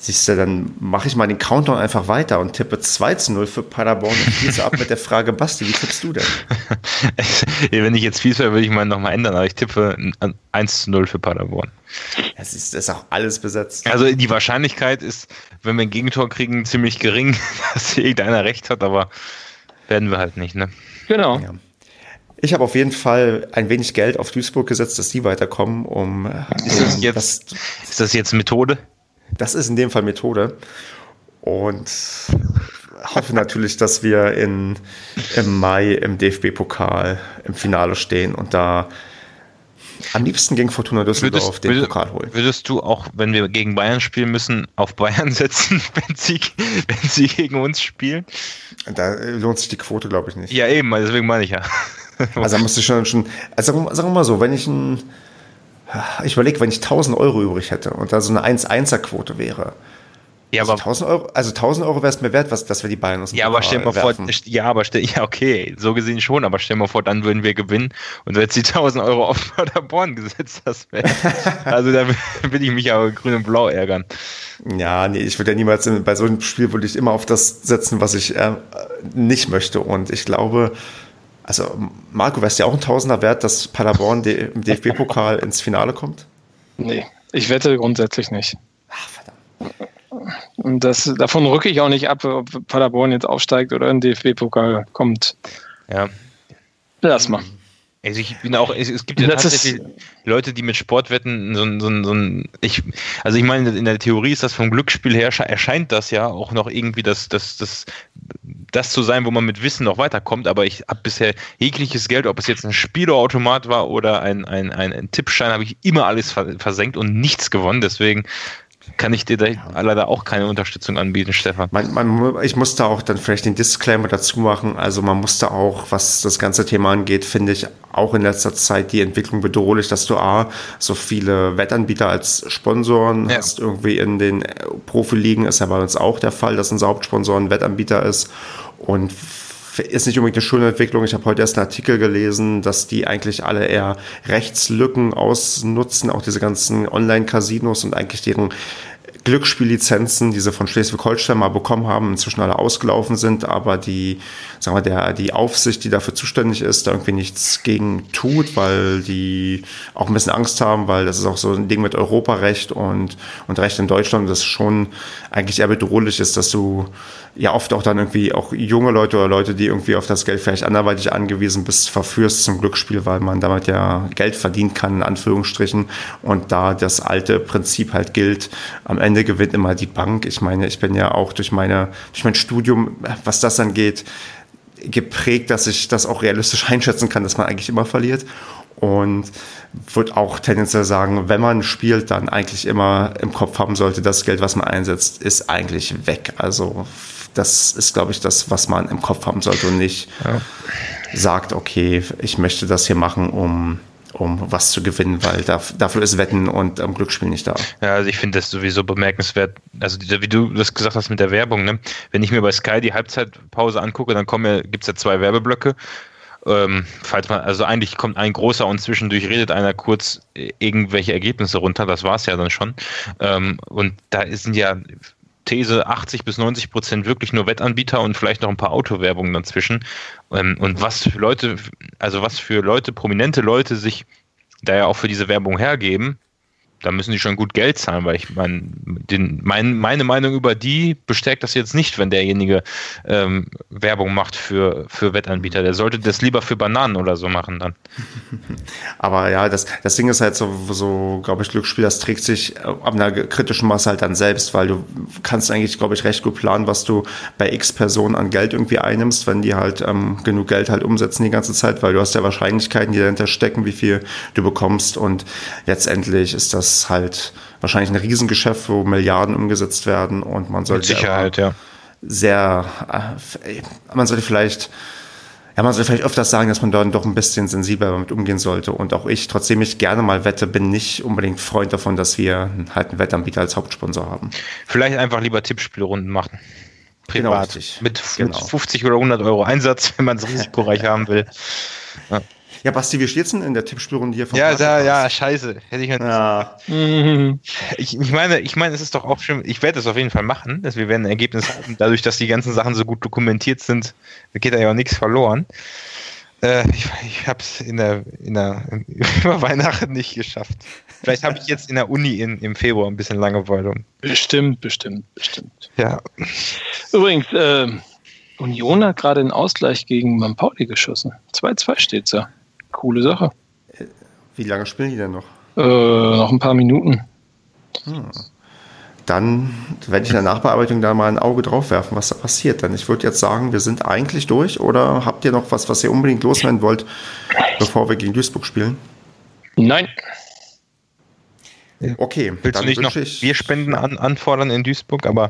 Siehst du, dann mache ich mal den Countdown einfach weiter und tippe 2 zu 0 für Paderborn und schließe ab mit der Frage, Basti, wie tippst du denn? Wenn ich jetzt fies wäre, würde ich mal nochmal ändern, aber ich tippe 1 zu 0 für Paderborn. Es ist, ist auch alles besetzt. Also die Wahrscheinlichkeit ist, wenn wir ein Gegentor kriegen, ziemlich gering, dass irgendeiner recht hat, aber werden wir halt nicht, ne? Genau. Ja. Ich habe auf jeden Fall ein wenig Geld auf Duisburg gesetzt, dass die weiterkommen, um. Ist das jetzt, das, ist das jetzt Methode? Das ist in dem Fall Methode. Und hoffe natürlich, dass wir in, im Mai im DFB-Pokal im Finale stehen und da am liebsten gegen Fortuna Düsseldorf würdest, den würdest, Pokal holen. Würdest du auch, wenn wir gegen Bayern spielen müssen, auf Bayern setzen, wenn sie, wenn sie gegen uns spielen? Da lohnt sich die Quote, glaube ich, nicht. Ja, eben, deswegen meine ich ja. Also da musste ich schon, schon also sagen wir mal so, wenn ich ein Ich überlege, wenn ich 1000 Euro übrig hätte und da so eine 1-1er-Quote wäre. Ja, also aber 1000 Euro, also 1000 Euro wäre es mir wert, was, dass wir die Bayern aus dem Ja, aber stell mal vor, ja, aber stell, ja, okay, so gesehen schon, aber stell mal vor, dann würden wir gewinnen und du hättest die 1000 Euro auf Paderborn gesetzt, das wäre, also da würde ich mich aber grün und blau ärgern. Ja, nee, ich würde ja niemals, bei so einem Spiel würde ich immer auf das setzen, was ich äh, nicht möchte und ich glaube, also Marco, wärst du ja auch ein Tausender wert, dass Paderborn im DFB-Pokal ins Finale kommt? Nee, ich wette grundsätzlich nicht. Ach, verdammt. Und das, davon rücke ich auch nicht ab, ob Paderborn jetzt aufsteigt oder in den DFB-Pokal kommt. Ja. Lass mal. Also ich bin auch, es, es gibt ja das tatsächlich Leute, die mit Sportwetten so, so, so ein, ich, also ich meine, in der Theorie ist das vom Glücksspiel her, erscheint das ja auch noch irgendwie das, das, das, das zu sein, wo man mit Wissen noch weiterkommt, aber ich habe bisher jegliches Geld, ob es jetzt ein Spielautomat war oder ein, ein, ein, ein Tippschein, habe ich immer alles versenkt und nichts gewonnen, deswegen kann ich dir da leider auch keine Unterstützung anbieten, Stefan. Man, man, ich musste auch dann vielleicht den Disclaimer dazu machen. Also man musste auch, was das ganze Thema angeht, finde ich auch in letzter Zeit die Entwicklung bedrohlich, dass du A, so viele Wettanbieter als Sponsoren ja. hast. Irgendwie in den Profiligen ist ja bei uns auch der Fall, dass unser Hauptsponsor ein Wettanbieter ist. Und ist nicht unbedingt eine schöne Entwicklung. Ich habe heute erst einen Artikel gelesen, dass die eigentlich alle eher Rechtslücken ausnutzen, auch diese ganzen Online-Casinos und eigentlich deren Glücksspiellizenzen, die sie von Schleswig-Holstein mal bekommen haben, inzwischen alle ausgelaufen sind, aber die, sagen wir, der, die Aufsicht, die dafür zuständig ist, da irgendwie nichts gegen tut, weil die auch ein bisschen Angst haben, weil das ist auch so ein Ding mit Europarecht und, und Recht in Deutschland, das schon eigentlich eher bedrohlich ist, dass du ja oft auch dann irgendwie auch junge Leute oder Leute, die irgendwie auf das Geld vielleicht anderweitig angewiesen bist, verführst zum Glücksspiel, weil man damit ja Geld verdienen kann, in Anführungsstrichen. Und da das alte Prinzip halt gilt, am Ende gewinnt immer die Bank. Ich meine, ich bin ja auch durch meine, durch mein Studium, was das angeht, geprägt, dass ich das auch realistisch einschätzen kann, dass man eigentlich immer verliert. Und würde auch tendenziell sagen, wenn man spielt, dann eigentlich immer im Kopf haben sollte, das Geld, was man einsetzt, ist eigentlich weg. Also das ist, glaube ich, das, was man im Kopf haben sollte und nicht ja. sagt, okay, ich möchte das hier machen, um um was zu gewinnen, weil dafür ist Wetten und ähm, Glücksspiel nicht da. Ja, also ich finde das sowieso bemerkenswert. Also wie du das gesagt hast mit der Werbung, ne? wenn ich mir bei Sky die Halbzeitpause angucke, dann gibt es ja zwei Werbeblöcke. Ähm, falls man, also eigentlich kommt ein großer und zwischendurch redet einer kurz irgendwelche Ergebnisse runter, das war es ja dann schon. Ähm, und da sind ja These 80 bis 90 Prozent wirklich nur Wettanbieter und vielleicht noch ein paar Autowerbungen dazwischen. Ähm, und was für Leute, also was für Leute, prominente Leute sich da ja auch für diese Werbung hergeben, da müssen die schon gut Geld zahlen, weil ich mein, den, mein, meine Meinung über die bestärkt das jetzt nicht, wenn derjenige ähm, Werbung macht für, für Wettanbieter. Der sollte das lieber für Bananen oder so machen dann. Aber ja, das, das Ding ist halt so, so glaube ich, Glücksspiel, das trägt sich ab einer kritischen Masse halt dann selbst, weil du kannst eigentlich, glaube ich, recht gut planen, was du bei x Personen an Geld irgendwie einnimmst, wenn die halt ähm, genug Geld halt umsetzen die ganze Zeit, weil du hast ja Wahrscheinlichkeiten, die dahinter stecken, wie viel du bekommst und letztendlich ist das halt wahrscheinlich ein Riesengeschäft, wo Milliarden umgesetzt werden und man sollte Mit Sicherheit, ja. sehr, äh, man sollte vielleicht ja, man sollte vielleicht öfters sagen, dass man dort doch ein bisschen sensibler damit umgehen sollte. Und auch ich, trotzdem ich gerne mal wette, bin nicht unbedingt Freund davon, dass wir halt einen Wettanbieter als Hauptsponsor haben. Vielleicht einfach lieber Tippspielrunden machen. Privat. Genau, mit, genau. 50 oder 100 Euro Einsatz, wenn man es risikoreich haben will. Ja. Ja, Basti, wie steht's denn in der Tippspielrunde hier von Ja, da, ja, scheiße. Hätte ich ja. Ich, ich meine, ich meine, es ist doch auch schön, ich werde es auf jeden Fall machen, dass wir werden ein Ergebnis haben. Dadurch, dass die ganzen Sachen so gut dokumentiert sind, geht da ja auch nichts verloren. Äh, ich ich habe es in der, in der, über Weihnachten nicht geschafft. Vielleicht habe ich jetzt in der Uni in, im Februar ein bisschen Langeweile. Bestimmt, bestimmt, bestimmt. Ja. Übrigens, äh, Union hat gerade einen Ausgleich gegen Mampauli geschossen. 2-2 steht ja. Coole Sache. Wie lange spielen die denn noch? Äh, noch ein paar Minuten. Hm. Dann werde ich in der Nachbearbeitung da mal ein Auge drauf werfen, was da passiert. Denn ich würde jetzt sagen, wir sind eigentlich durch oder habt ihr noch was, was ihr unbedingt loswerden wollt, bevor wir gegen Duisburg spielen? Nein. Okay. Willst du nicht noch Bierspenden an, anfordern in Duisburg? Aber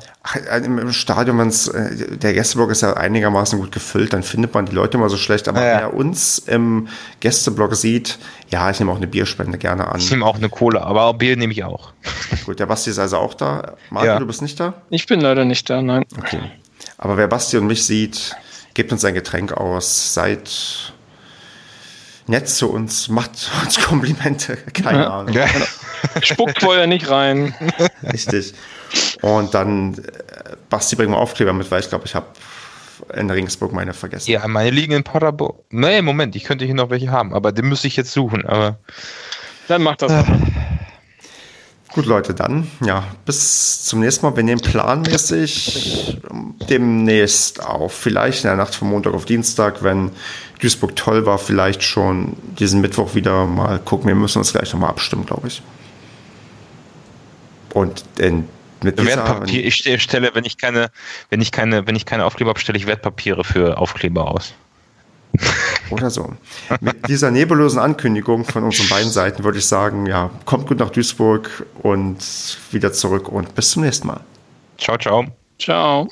äh, im, Stadion, wenn's, äh, der Gästeblock ist ja einigermaßen gut gefüllt, dann findet man die Leute immer so schlecht. Aber Ja. wer uns im Gästeblock sieht, ja, ich nehme auch eine Bierspende gerne an. ich nehme auch eine Cola, aber auch Bier nehme ich auch. Gut, der Basti ist also auch da. Marco, Ja. du bist nicht da? Ich bin leider nicht da, nein. Okay. Aber wer Basti und mich sieht, gebt uns ein Getränk aus, seid nett zu uns, macht uns Komplimente, keine Ja. Ahnung. Ja. Spuckt vorher nicht rein. Richtig. Und dann, äh, Basti, bring mal Aufkleber mit, weil ich glaube, ich habe in Regensburg meine vergessen. ja, meine liegen in Paderborn. Nee, Moment, ich könnte hier noch welche haben, aber den müsste ich jetzt suchen. Aber Dann macht das. Gut, Leute, dann, ja, bis zum nächsten Mal. Wir nehmen planmäßig demnächst auf. Vielleicht in der Nacht von Montag auf Dienstag, wenn Duisburg toll war, vielleicht schon diesen Mittwoch wieder mal gucken. Wir müssen uns gleich nochmal abstimmen, glaube ich. Und in, mit dieser, Wertpapier, ich ste- stelle, wenn ich keine, wenn ich keine, wenn ich keine Aufkleber habe, stelle ich Wertpapiere für Aufkleber aus. oder so. Mit dieser nebulösen Ankündigung von unseren beiden Seiten würde ich sagen, ja, kommt gut nach Duisburg und wieder zurück und bis zum nächsten Mal. Ciao, ciao. Ciao.